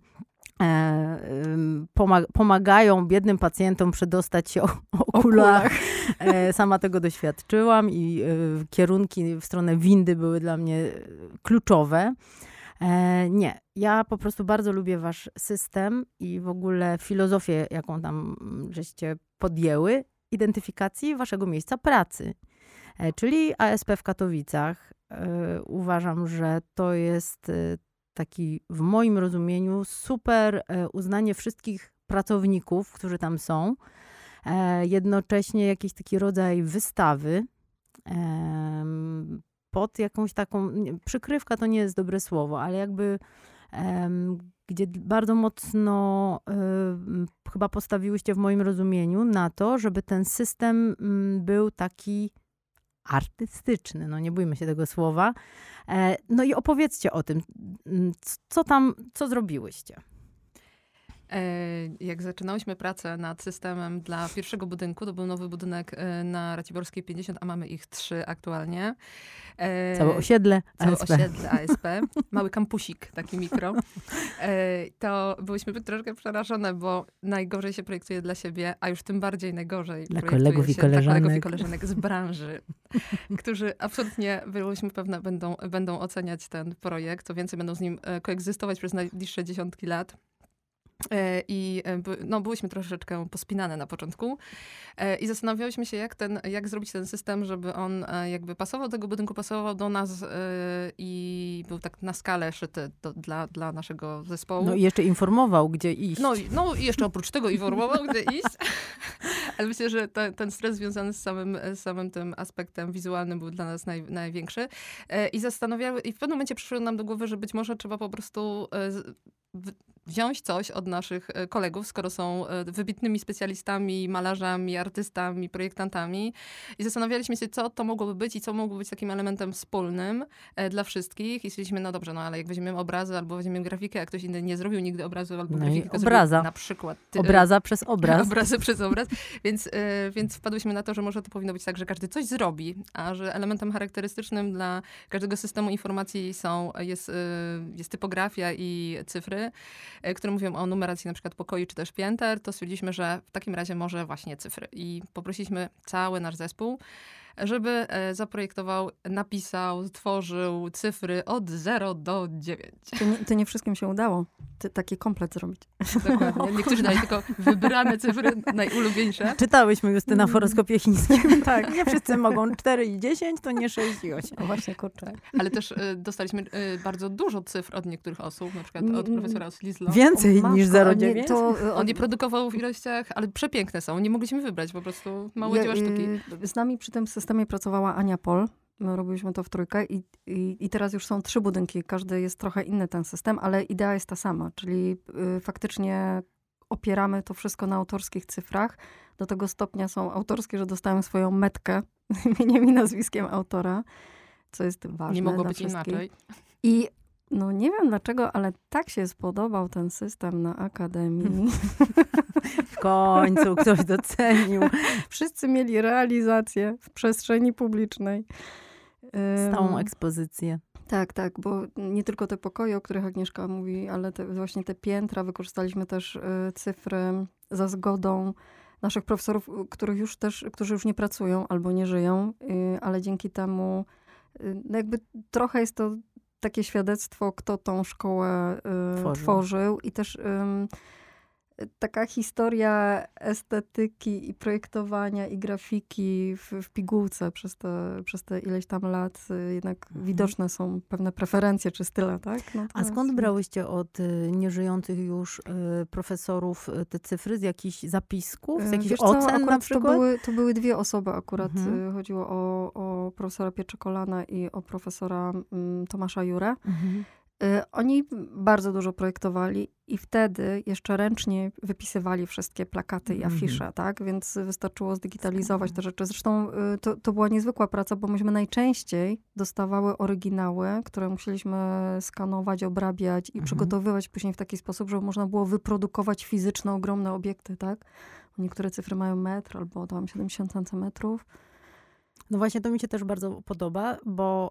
pomagają biednym pacjentom przedostać się o, o okulach. E, sama tego doświadczyłam i e, kierunki w stronę windy były dla mnie e, kluczowe. E, nie, ja po prostu bardzo lubię wasz system i w ogóle filozofię, jaką tam mm, żeście podjęły, identyfikacji waszego miejsca pracy. E, czyli ASP w Katowicach. E, uważam, że to jest e, taki w moim rozumieniu super e, uznanie wszystkich pracowników, którzy tam są. E, jednocześnie jakiś taki rodzaj wystawy pod jakąś taką, przykrywka to nie jest dobre słowo, ale jakby gdzie bardzo mocno y, chyba postawiłyście w moim rozumieniu na to, żeby ten system był taki artystyczny, no nie bójmy się tego słowa. E, no i opowiedzcie o tym, co tam, co zrobiłyście. E, Jak zaczynałyśmy pracę nad systemem dla pierwszego budynku, to był nowy budynek e, na Raciborskiej 50, a mamy ich trzy aktualnie. E, Całe osiedle Całe ASP. osiedle ASP, mały kampusik, taki mikro. To byłyśmy troszkę przerażone, bo najgorzej się projektuje dla siebie, a już tym bardziej najgorzej Dla projektuje kolegów i się dla kolegów i koleżanek. koleżanek z branży, którzy absolutnie, byłyśmy pewne, będą, będą oceniać ten projekt, co więcej, będą z nim koegzystować przez najbliższe dziesiątki lat. E, I e, no, byłyśmy troszeczkę pospinane na początku E, i zastanawiałyśmy się, jak, ten, jak zrobić ten system, żeby on jakby pasował do tego budynku, pasował do nas i był tak na skalę szyty do, dla, dla naszego zespołu. No i jeszcze informował, gdzie iść. No, i- no i jeszcze oprócz tego informował, gdzie iść. Ale myślę, że te, ten stres związany z samym, samym tym aspektem wizualnym był dla nas naj, największy. I zastanawiały, i w pewnym momencie przyszło nam do głowy, że być może trzeba po prostu wziąć coś od naszych e, kolegów, skoro są e, wybitnymi specjalistami, malarzami, artystami, projektantami. I zastanawialiśmy się, co to mogłoby być i co mogłoby być takim elementem wspólnym e, dla wszystkich. I stwierdziliśmy, no dobrze, no ale jak weźmiemy obrazy albo weźmiemy grafikę, a ktoś inny nie zrobił nigdy obrazu albo No grafiki, obraza. na przykład Obraza przez obraz. Obrazy przez obraz. Więc, więc wpadłyśmy na to, że może to powinno być tak, że każdy coś zrobi, a że elementem charakterystycznym dla każdego systemu informacji są, jest, jest typografia i cyfry, e, które mówią o numeracji na przykład pokoi czy też pięter, to stwierdziliśmy, że w takim razie może właśnie cyfry. I poprosiliśmy cały nasz zespół, żeby e, zaprojektował, napisał, stworzył cyfry od 0 do 9. To nie, to nie wszystkim się udało ty, taki komplet zrobić. Dokładnie. Niektórzy dali tylko wybrane cyfry, najulubieńsze. Czytałyśmy Justyna w horoskopie chińskim. Tak. Nie wszyscy mogą 4 i 10, to nie 6 i 8. O właśnie, kurczę. Ale też y, dostaliśmy y, bardzo dużo cyfr od niektórych osób, na przykład od Mm, profesora Slizlo. Więcej O, niż matko, a nie, 0,9? To, On je produkował w ilościach, ale przepiękne są. Nie mogliśmy wybrać, po prostu małe dzieła sztuki. y, Z nami przy tym systemie pracowała Ania Pol. My robiliśmy to w trójkę i, i, i teraz już są trzy budynki. Każdy jest trochę inny ten system, ale idea jest ta sama. Czyli y, faktycznie opieramy to wszystko na autorskich cyfrach. Do tego stopnia są autorskie, że dostałem swoją metkę z imieniem i nazwiskiem autora, co jest ważne Nie mogło być wszystkich. inaczej. I no nie wiem dlaczego, ale tak się spodobał ten system na Akademii. W końcu ktoś docenił. Wszyscy mieli realizację w przestrzeni publicznej. Stałą ekspozycję. Tak, tak, bo nie tylko te pokoje, o których Agnieszka mówi, ale te, właśnie te piętra. Wykorzystaliśmy też y, cyfry za zgodą naszych profesorów, y, których już też, którzy już nie pracują albo nie żyją, y, ale dzięki temu no jakby trochę jest to takie świadectwo, kto tą szkołę y, Tworzył. i też taka historia estetyki i projektowania i grafiki w, w pigułce przez te, przez te ileś tam lat y, jednak Mhm. widoczne są pewne preferencje czy style, tak? A Natomiast- skąd brałyście od y, nieżyjących już y, profesorów te cyfry? Z jakichś zapisków? Z jakichś wiesz co, ocen na akurat przykład? To były, to były dwie osoby akurat. Mhm. Chodziło o, o profesora Pietrzekolana i o profesora mm, Tomasza Jurę. Mhm. Y, Oni bardzo dużo projektowali i wtedy jeszcze ręcznie wypisywali wszystkie plakaty i Mhm. afisze, tak? Więc wystarczyło zdigitalizować te rzeczy. Zresztą y, to, to była niezwykła praca, bo myśmy najczęściej dostawały oryginały, które musieliśmy skanować, obrabiać i Mhm. przygotowywać później w taki sposób, żeby można było wyprodukować fizyczne, ogromne obiekty, tak? Niektóre cyfry mają metr albo tam 70 centymetrów. No właśnie to mi się też bardzo podoba, bo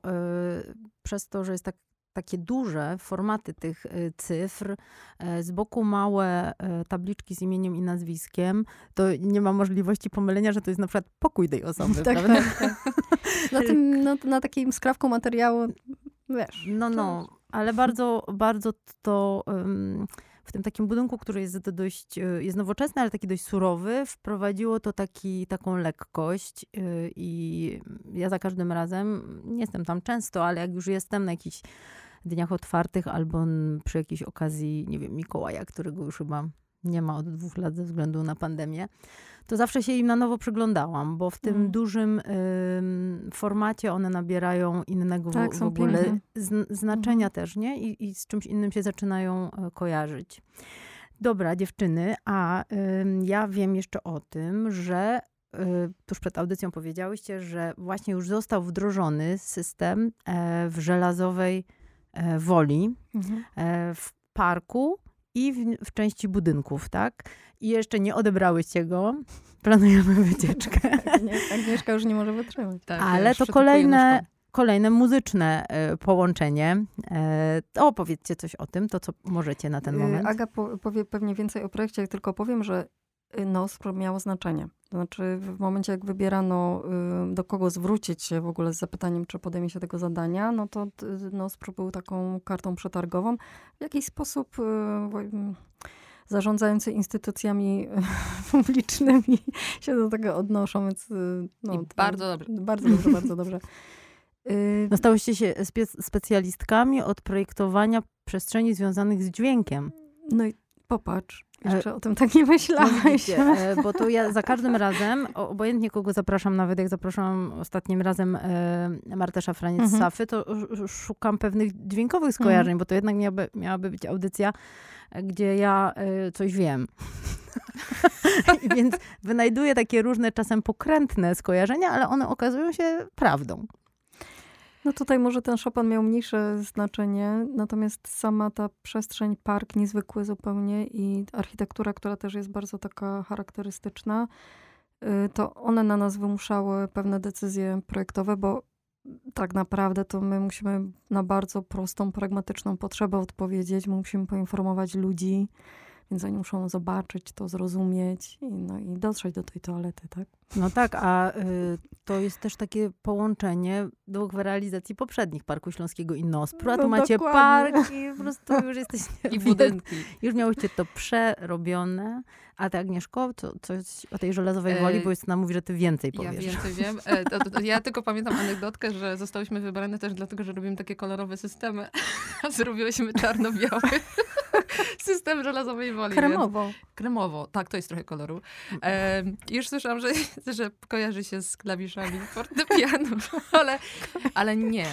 y, przez to, że jest tak, takie duże formaty tych y, cyfr, y, z boku małe y, tabliczki z imieniem i nazwiskiem, to nie ma możliwości pomylenia, że to jest na przykład pokój tej osoby, Tak, prawda? tak, tak. Na, tym, na, na takim skrawku materiału, wiesz. No, no, ale bardzo, bardzo to ym, w tym takim budynku, który jest dość, y, jest nowoczesny, ale taki dość surowy, wprowadziło to taki, taką lekkość y, i ja za każdym razem, nie jestem tam często, ale jak już jestem na jakichś dniach otwartych albo przy jakiejś okazji, nie wiem, Mikołaja, którego już chyba nie ma od dwóch lat ze względu na pandemię, to zawsze się im na nowo przyglądałam, bo w tym Mm. dużym ym, formacie one nabierają innego w- Tak, w są ogóle znaczenia też, nie? I, I z czymś innym się zaczynają e, kojarzyć. Dobra, dziewczyny, a ym, ja wiem jeszcze o tym, że y, tuż przed audycją powiedziałyście, że właśnie już został wdrożony system e, w żelazowej woli Mhm. e, w parku i w, w części budynków, tak? I jeszcze nie odebrałyście go. Planujemy wycieczkę. Agnie- Agnieszka już nie może wytrzymać. Tak, Ale to kolejne, kolejne muzyczne e, połączenie. E, to opowiedzcie coś o tym, to co możecie na ten moment. Aga po, powie pewnie więcej o projekcie, tylko powiem, że y, NOSPR miało znaczenie. To znaczy w momencie, jak wybierano, y, do kogo zwrócić się w ogóle z zapytaniem, czy podejmie się tego zadania, no to t- NOSPR był taką kartą przetargową. W jakiś sposób y, y, zarządzający instytucjami y, publicznymi się do tego odnoszą, więc y, no, bardzo dobrze. Bardzo dobrze, bardzo dobrze. Y, No stałyście się spe- specjalistkami od projektowania przestrzeni związanych z dźwiękiem. No i popatrz, jeszcze o tym tak nie myślałaś. No e, bo to ja za każdym razem, obojętnie kogo zapraszam, nawet jak zapraszałam ostatnim razem e, Martę Szafraniec z Mhm. Safy, to sz- szukam pewnych dźwiękowych skojarzeń, bo to jednak miałaby, miałaby być audycja, e, gdzie ja e, coś wiem. Więc wynajduję takie różne, czasem pokrętne skojarzenia, ale one okazują się prawdą. No tutaj może ten Chopin miał mniejsze znaczenie, natomiast sama ta przestrzeń, park niezwykły zupełnie i architektura, która też jest bardzo taka charakterystyczna, y, to one na nas wymuszały pewne decyzje projektowe, bo tak naprawdę to my musimy na bardzo prostą, pragmatyczną potrzebę odpowiedzieć. My musimy poinformować ludzi, więc oni muszą zobaczyć to, zrozumieć i, no, i dotrzeć do tej toalety, tak? No tak, a y, to jest też takie połączenie dwóch realizacji poprzednich Parku Śląskiego i Nospru, a tu No macie dokładnie. park i po prostu już jesteście... I budynki. Już miałyście to przerobione. A ty, Agnieszko, co, coś o tej żelazowej E, woli, bo Justyna mówi, że ty więcej Ja powiesz. więcej wiem. E, ja tylko pamiętam anegdotkę, że zostałyśmy wybrane też dlatego, że robimy takie kolorowe systemy. A zrobiłyśmy czarno-biały system żelazowej woli. więc- Kremowo. Kremowo, tak, to jest trochę koloru. E, już słyszałam, że, że kojarzy się z klawiszami fortepianu, ale, ale nie.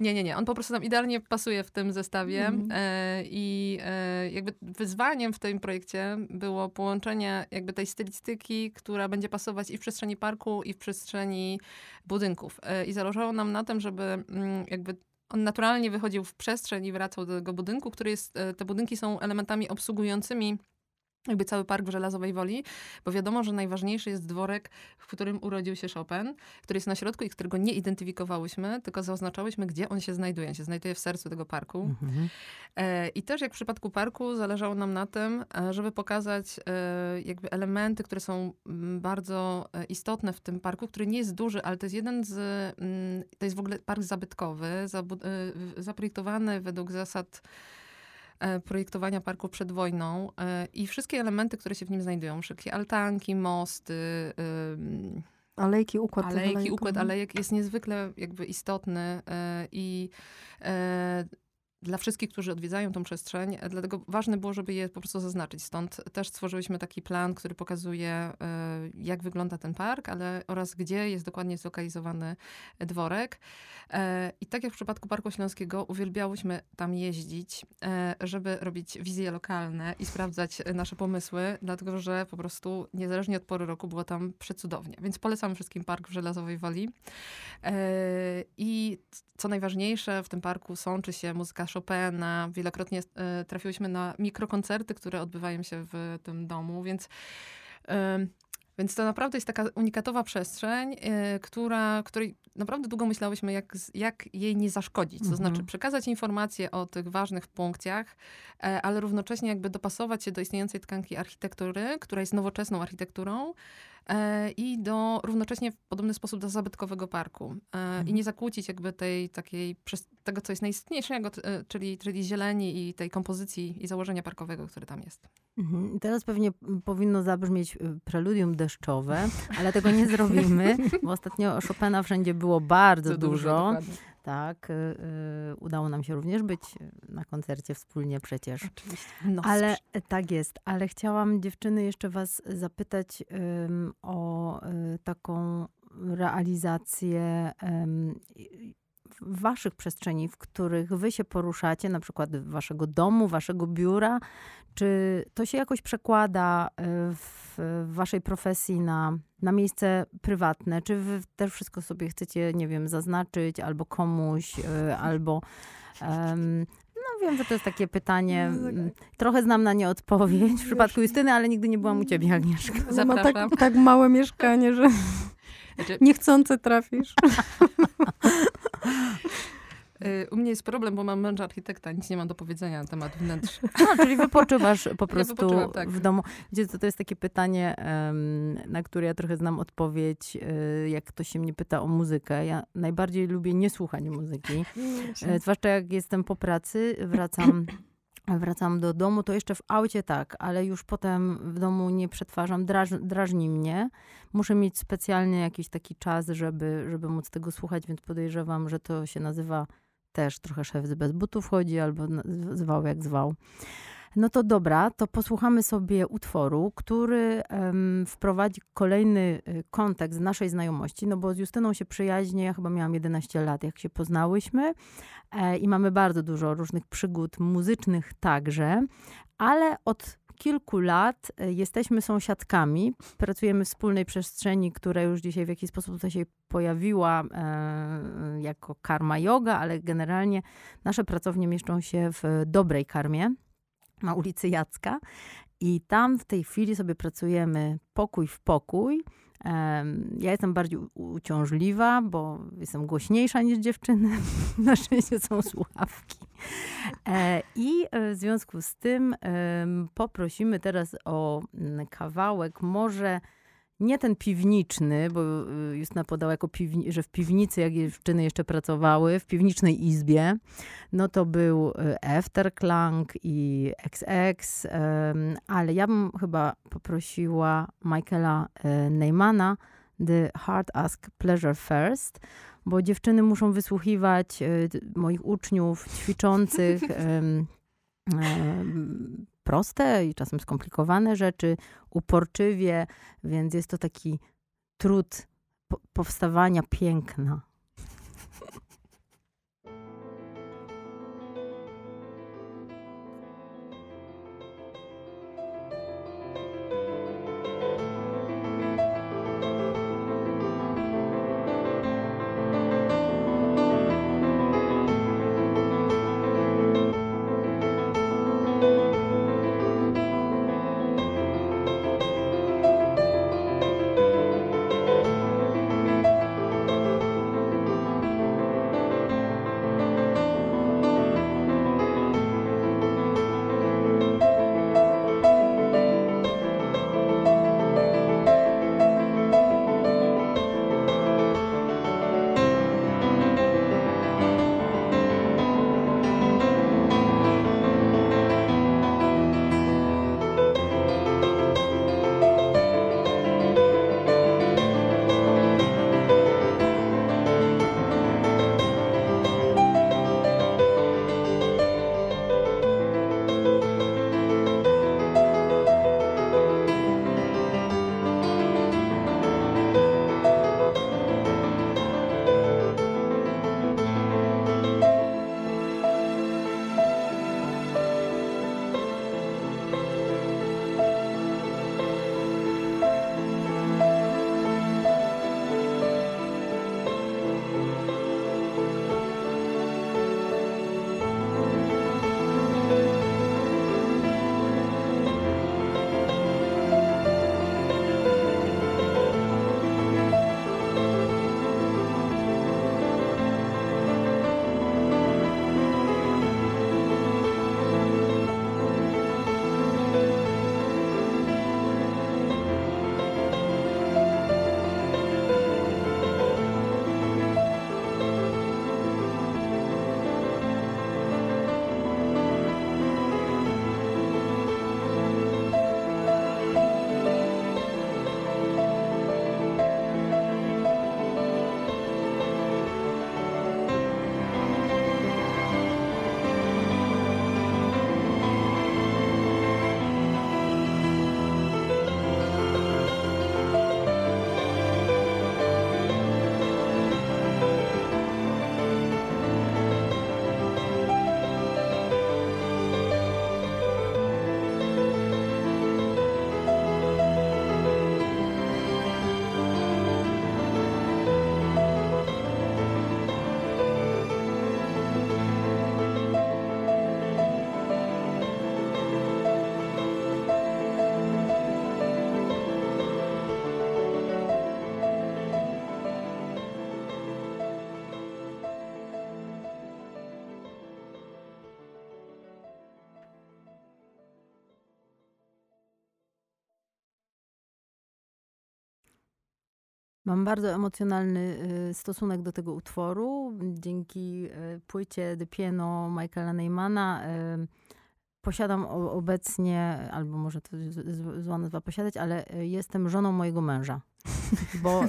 Nie, nie, nie. On po prostu nam idealnie pasuje w tym zestawie Mhm. e, i e, jakby wyzwaniem w tym projekcie było połączenie jakby tej stylistyki, która będzie pasować i w przestrzeni parku, i w przestrzeni budynków. E, I zależało nam na tym, żeby mm, jakby on naturalnie wychodził w przestrzeń i wracał do tego budynku, który jest, e, te budynki są elementami obsługującymi jakby cały park w Żelazowej Woli, bo wiadomo, że najważniejszy jest dworek, w którym urodził się Chopin, który jest na środku i którego nie identyfikowałyśmy, tylko zaznaczałyśmy, gdzie on się znajduje. On się znajduje w sercu tego parku. Mhm. E, I też jak w przypadku parku zależało nam na tym, e, żeby pokazać e, jakby elementy, które są mm, bardzo istotne w tym parku, który nie jest duży, ale to jest jeden z, mm, to jest w ogóle park zabytkowy, zaprojektowany według zasad projektowania parku przed wojną e, i wszystkie elementy, które się w nim znajdują, wszystkie altanki, mosty, Alejki, układ alejki, układ alejek jest niezwykle jakby istotny e, i e, dla wszystkich, którzy odwiedzają tą przestrzeń, dlatego ważne było, żeby je po prostu zaznaczyć. Stąd też stworzyliśmy taki plan, który pokazuje, e, jak wygląda ten park, ale oraz gdzie jest dokładnie zlokalizowany dworek. E, I tak jak w przypadku Parku Śląskiego, uwielbiałyśmy tam jeździć, e, żeby robić wizje lokalne i sprawdzać nasze pomysły, dlatego że po prostu niezależnie od pory roku było tam przecudownie. Więc polecam wszystkim park w Żelazowej Woli. I co najważniejsze, w tym parku sączy się muzyka Chopina. Wielokrotnie e, trafiłyśmy na mikrokoncerty, które odbywają się w tym domu, więc e, więc to naprawdę jest taka unikatowa przestrzeń, e, która, której naprawdę długo myślałyśmy, jak, jak jej nie zaszkodzić. To Mhm. znaczy przekazać informacje o tych ważnych funkcjach, e, ale równocześnie jakby dopasować się do istniejącej tkanki architektury, która jest nowoczesną architekturą i do równocześnie w podobny sposób do zabytkowego parku. E, I nie zakłócić jakby tej takiej, przez tego co jest najistotniejszego, e, czyli, czyli zieleni i tej kompozycji i założenia parkowego, które tam jest. Mhm. Teraz pewnie powinno zabrzmieć y, preludium deszczowe, ale tego nie zrobimy, bo ostatnio Chopina wszędzie było bardzo Za dużo. dokładnie. Tak. Y, y, udało nam się również być na koncercie wspólnie przecież. Oczywiście. No, Ale tak jest, ale chciałam dziewczyny jeszcze was zapytać o y, taką realizację waszych przestrzeni, w których wy się poruszacie, na przykład waszego domu, waszego biura, czy to się jakoś przekłada y, w, w waszej profesji na, na miejsce prywatne? Czy wy też wszystko sobie chcecie, nie wiem, zaznaczyć albo komuś, y, albo um, no wiem, że to jest takie pytanie. No, tak. mm, Trochę znam na nie odpowiedź w przypadku Justyny, ale nigdy nie byłam u ciebie, Agnieszka. Ona ma tak, Zapraszam. tak małe mieszkanie, że Znaczy, niechcący trafisz. y, u mnie jest problem, bo mam męża architekta, nic nie mam do powiedzenia na temat wnętrz. No, czyli wypoczywasz po prostu wypoczywam, tak. w domu. Wiecie, co, to jest takie pytanie, na które ja trochę znam odpowiedź, y, jak ktoś się mnie pyta o muzykę. Ja najbardziej lubię nie słuchać muzyki. E, Zwłaszcza jak jestem po pracy, wracam, wracam do domu, to jeszcze w aucie tak, ale już potem w domu nie przetwarzam, draż, drażni mnie. Muszę mieć specjalnie jakiś taki czas, żeby, żeby móc tego słuchać, więc podejrzewam, że to się nazywa też trochę szef bez butów chodzi, albo zwał jak zwał. No to dobra, to posłuchamy sobie utworu, który em, wprowadzi kolejny y, kontekst naszej znajomości, no bo z Justyną się przyjaźnię, ja chyba miałam 11 lat, jak się poznałyśmy e, i mamy bardzo dużo różnych przygód muzycznych także, ale od kilku lat e, jesteśmy sąsiadkami, pracujemy w wspólnej przestrzeni, która już dzisiaj w jakiś sposób tutaj się pojawiła e, jako karma yoga, ale generalnie nasze pracownie mieszczą się w dobrej karmie na ulicy Jacka. I tam w tej chwili sobie pracujemy pokój w pokój. Ja jestem bardziej uciążliwa, bo jestem głośniejsza niż dziewczyny. Na szczęście są słuchawki. E, I e, w związku z tym poprosimy teraz o mm, kawałek, może nie ten piwniczny, bo y, Justyna podała, jako piwni- że w piwnicy, jak dziewczyny jeszcze pracowały, w piwniczej izbie, no to był y, Efterklang i XX, ale ja bym chyba poprosiła Michaela e, Neymana The Heart Ask Pleasure First, bo dziewczyny muszą wysłuchiwać moich uczniów ćwiczących proste i czasem skomplikowane rzeczy, uporczywie, więc jest to taki trud po- powstawania piękna. Mam bardzo emocjonalny y, stosunek do tego utworu. Dzięki y, płycie The Piano Michaela Neymana y, posiadam obecnie, albo może to zła nazwa posiadać, ale jestem żoną mojego męża. Bo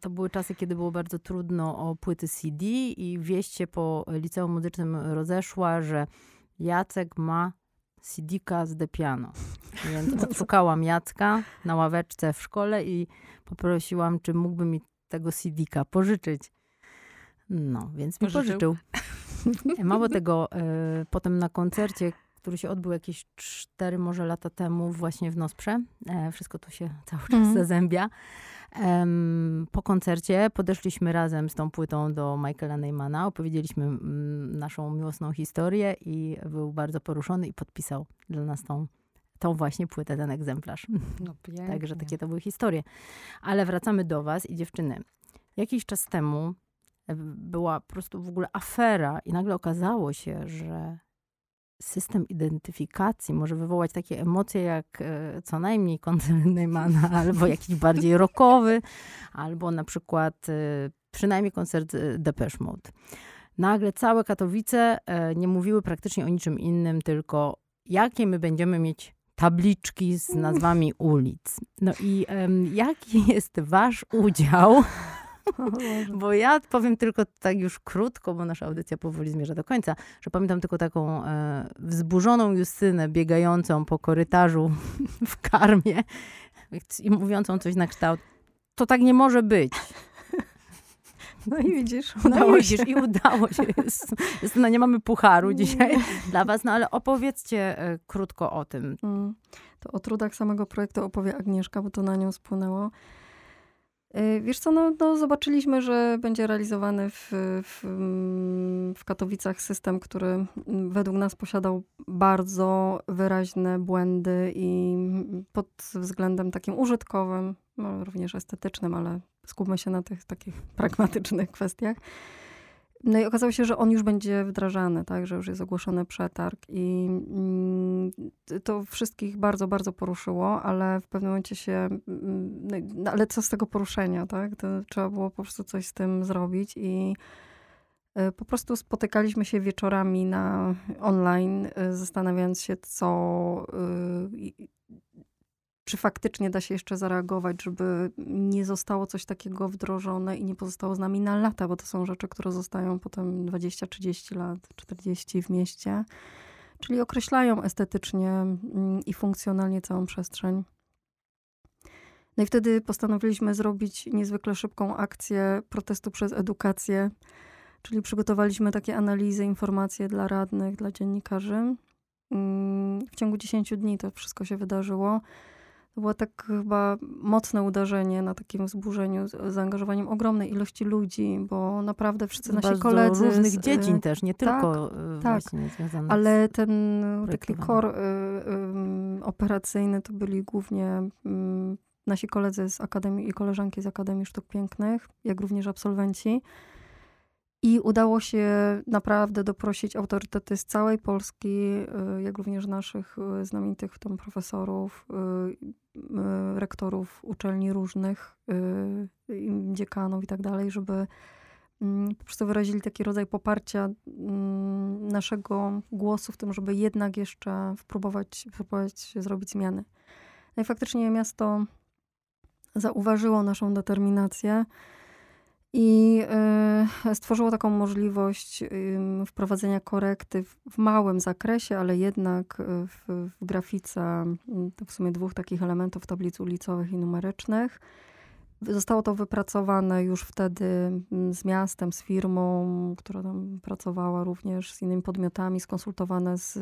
to były czasy, kiedy było bardzo trudno o płyty CD i wieść się po liceum muzycznym rozeszła, że Jacek ma CD-ka z The Piano. Więc odszukałam Jacka na ławeczce w szkole i poprosiłam, czy mógłby mi tego CD-ka pożyczyć. No, więc mi pożyczył. Mało tego, y, potem na koncercie, który się odbył jakieś cztery może lata temu właśnie w Nosprze, e, wszystko tu się cały czas mm. zazębia, po koncercie podeszliśmy razem z tą płytą do Michaela Neymana, opowiedzieliśmy mm, naszą miłosną historię i był bardzo poruszony i podpisał dla nas tą, tą właśnie płytę, ten egzemplarz. No, Także takie to były historie. Ale wracamy do was i dziewczyny. Jakiś czas temu e, była po prostu w ogóle afera i nagle okazało się, że system identyfikacji może wywołać takie emocje jak e, co najmniej koncert Neymana, albo jakiś bardziej rockowy, albo na przykład e, przynajmniej koncert Depeche Mode. Nagle całe Katowice nie mówiły praktycznie o niczym innym, tylko jakie my będziemy mieć tabliczki z nazwami ulic. No i um, jaki jest wasz udział bo ja powiem tylko tak już krótko, bo nasza audycja powoli zmierza do końca, że pamiętam tylko taką e, wzburzoną Justynę biegającą po korytarzu w karmie i mówiącą coś na kształt. To tak nie może być. No i widzisz, udało no i widzisz, się. I udało się. Jest, jest, no nie mamy pucharu dzisiaj dla was, no ale opowiedzcie e, krótko o tym. Mm. To o trudach samego projektu opowie Agnieszka, bo to na nią spłynęło. Y, wiesz co, no, no, zobaczyliśmy, że będzie realizowany w, w, mm, w, Katowicach system, który mm, według nas posiadał bardzo wyraźne błędy i pod względem takim użytkowym, no, również estetycznym, ale skupmy się na tych takich pragmatycznych kwestiach. No i okazało się, że on już będzie wdrażany, tak, że już jest ogłoszony przetarg i mm, to wszystkich bardzo, bardzo poruszyło, ale w pewnym momencie się, mm, no, no, ale co z tego poruszenia, tak, to trzeba było po prostu coś z tym zrobić i e, po prostu spotykaliśmy się wieczorami na online, e, zastanawiając się, co, e, czy faktycznie da się jeszcze zareagować, żeby nie zostało coś takiego wdrożone i nie pozostało z nami na lata, bo to są rzeczy, które zostają potem 20, 30 lat, 40 w mieście. Czyli określają estetycznie mm, i funkcjonalnie całą przestrzeń. No i wtedy postanowiliśmy zrobić niezwykle szybką akcję protestu przez edukację, czyli przygotowaliśmy takie analizy, informacje dla radnych, dla dziennikarzy. Mm, w ciągu 10 dni to wszystko się wydarzyło. To było tak chyba mocne uderzenie na takim wzburzeniu, z zaangażowaniem ogromnej ilości ludzi, bo naprawdę wszyscy nasi koledzy... różnych z, dziedzin też, nie tak, tylko tak, właśnie związane Ale ten taki kor y, y, operacyjny to byli głównie y, nasi koledzy z Akademii i koleżanki z Akademii Sztuk Pięknych, jak również absolwenci. I udało się naprawdę doprosić autorytety z całej Polski, y, jak również naszych y, znamienitych tam profesorów, y, rektorów uczelni różnych, dziekanów i tak dalej, żeby mm, po prostu wyrazili taki rodzaj poparcia mm, naszego głosu w tym, żeby jednak jeszcze spróbować, spróbować zrobić zmiany. No i faktycznie miasto zauważyło naszą determinację i y, stworzyło taką możliwość wprowadzenia korekty w, małym zakresie, ale jednak y, w, w grafice w sumie dwóch takich elementów tablic ulicowych i numerycznych. Zostało to wypracowane już wtedy z miastem, z firmą, która tam pracowała również z innymi podmiotami, skonsultowane z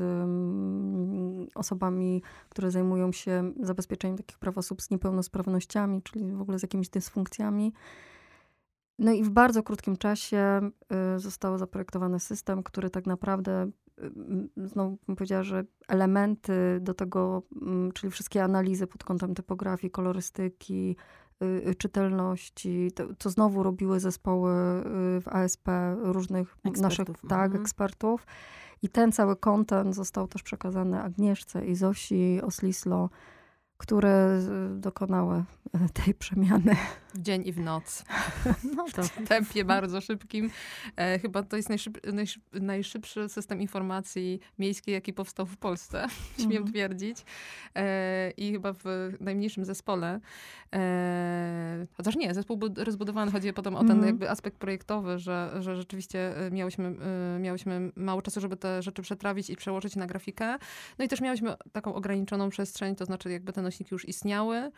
osobami, które zajmują się zabezpieczeniem takich praw osób z niepełnosprawnościami, czyli w ogóle z jakimiś dysfunkcjami. No i w bardzo krótkim czasie y, został zaprojektowany system, który tak naprawdę, y, znowu bym powiedziała, że elementy do tego, mm, czyli wszystkie analizy pod kątem typografii, kolorystyki, y, czytelności, to, to znowu robiły zespoły w ASP różnych ekspertów. naszych tak, mhm. ekspertów. I ten cały kontent został też przekazany Agnieszce i Zosi Oslislo, które dokonały tej przemiany dzień i w noc. No to W tempie bardzo szybkim. E, chyba to jest najszyb, najszyb, najszybszy system informacji miejskiej, jaki powstał w Polsce, śmiem Mhm. twierdzić. E, I chyba w najmniejszym zespole. E, chociaż nie, zespół był rozbudowany. Chodzi potem o ten Mhm. jakby aspekt projektowy, że, że rzeczywiście e, miałyśmy, e, miałyśmy mało czasu, żeby te rzeczy przetrawić i przełożyć na grafikę. No i też miałyśmy taką ograniczoną przestrzeń, to znaczy jakby te nośniki już istniały.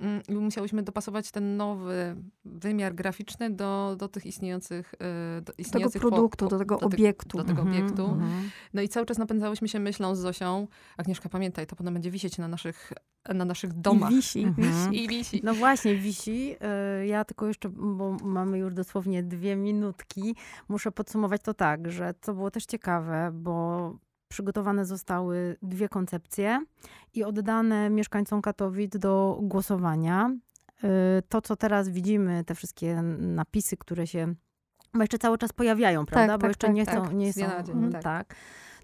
Mm, I musiałyśmy dopasować ten nowy wymiar graficzny do, do tych istniejących, e, do tego istniejących po- produktu, po- do tego te- obiektu. do tego Mhm, obiektu. mhm. No i cały czas napędzałyśmy się myślą z Zosią. Agnieszka, pamiętaj, to potem będzie wisieć na naszych, na naszych domach. I wisi. Mhm. I wisi. No właśnie, wisi. Y, Ja tylko jeszcze, bo mamy już dosłownie dwie minutki, muszę podsumować to tak, że to było też ciekawe, bo przygotowane zostały dwie koncepcje i oddane mieszkańcom Katowic do głosowania. Y, To, co teraz widzimy, te wszystkie napisy, które się bo jeszcze cały czas pojawiają, prawda? bo tak, jeszcze tak, nie, chcą, tak. nie Z dnia są. na dzień, mm, tak.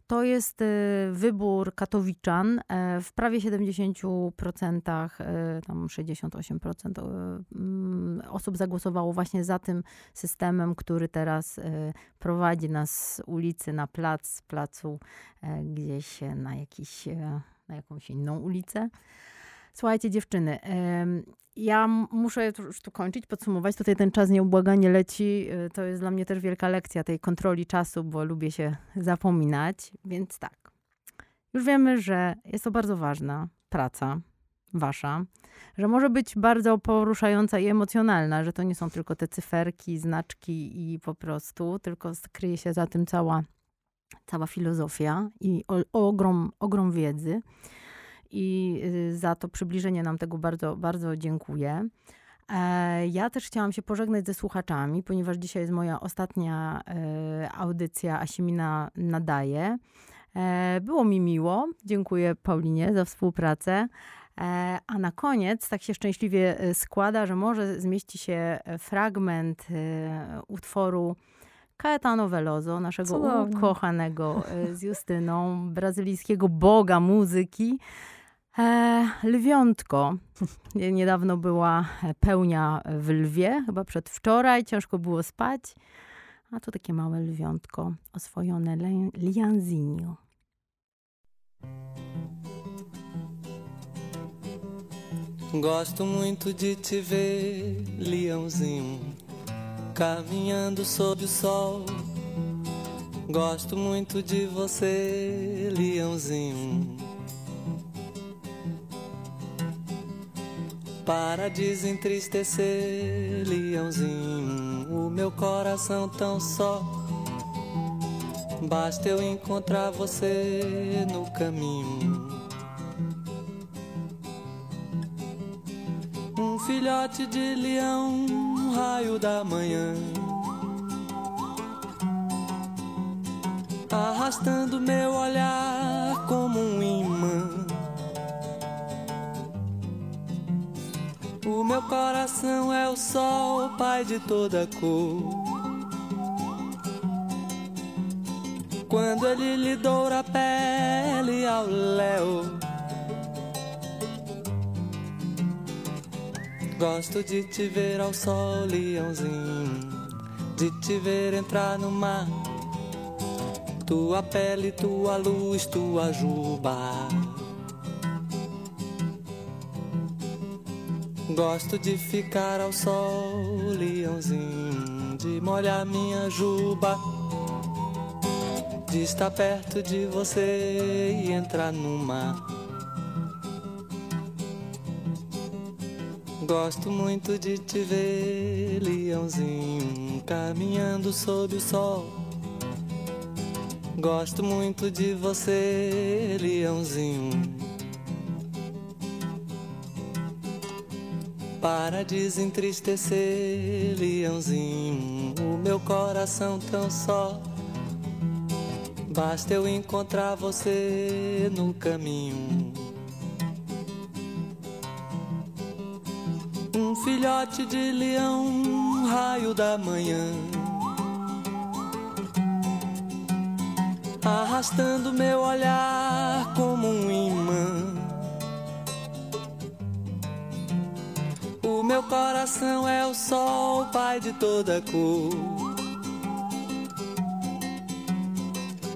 To jest y, wybór katowiczan e, w prawie 70%, e, tam 68% e, mm, osób zagłosowało właśnie za tym systemem, który teraz prowadzi nas z ulicy na plac, z placu gdzieś na, jakiś, na jakąś inną ulicę. Słuchajcie, dziewczyny, ja muszę już tu kończyć, podsumować. Tutaj ten czas nieubłaganie leci. Y, To jest dla mnie też wielka lekcja tej kontroli czasu, bo lubię się zapominać. Więc tak, już wiemy, że jest to bardzo ważna praca wasza, że może być bardzo poruszająca i emocjonalna, że to nie są tylko te cyferki, znaczki i po prostu, tylko kryje się za tym cała, cała filozofia i o, ogrom, ogrom wiedzy i y, za to przybliżenie nam tego bardzo, bardzo dziękuję. E, Ja też chciałam się pożegnać ze słuchaczami, ponieważ dzisiaj jest moja ostatnia e, audycja Asimina Nadaje. E, Było mi miło. Dziękuję Paulinie za współpracę. E, A na koniec tak się szczęśliwie e, składa, że może zmieści się fragment utworu Caetano Veloso, naszego Cudownie. ukochanego z Justyną, brazylijskiego boga muzyki. E, lwiątko. Nie- Niedawno była pełnia w lwie, chyba przedwczoraj, ciężko było spać. A to takie małe lwiątko, oswojone lianzinho. Gosto muito de te ver, leãozinho, caminhando sob o sol. Gosto muito de você, leãozinho. Para desentristecer, leãozinho, o meu coração tão só. Basta eu encontrar você no caminho. Um filhote de leão, um raio da manhã. Arrastando meu olhar como um O meu coração é o sol, pai de toda cor. Quando ele lhe doura a pele ao léu. Gosto de te ver ao sol, leãozinho. De te ver entrar no mar. Tua pele, tua luz, tua juba. Gosto de ficar ao sol, leãozinho. De molhar minha juba. De estar perto de você e entrar no mar. Gosto muito de te ver, leãozinho, caminhando sob o sol. Gosto muito de você, leãozinho. Para desentristecer, leãozinho, o meu coração tão só. Basta eu encontrar você no caminho. Um filhote de leão, um raio da manhã. Arrastando meu olhar como um imã. Meu coração é o sol, pai de toda cor.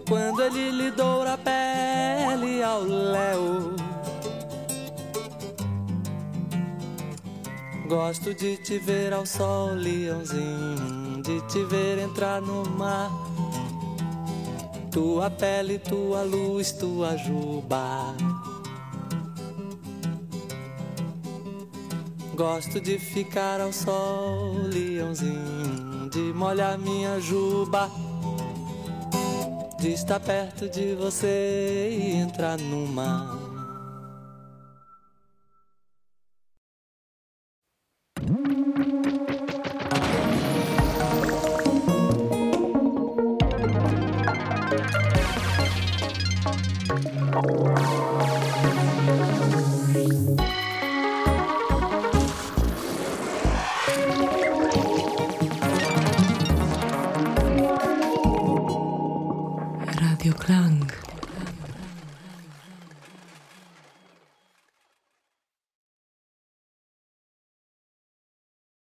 Quando ele lhe doura a pele ao léu. Gosto de te ver ao sol, leãozinho, de te ver entrar no mar. Tua pele, tua luz, tua juba. Gosto de ficar ao sol, leãozinho, de molhar minha juba, de estar perto de você e entrar no mar.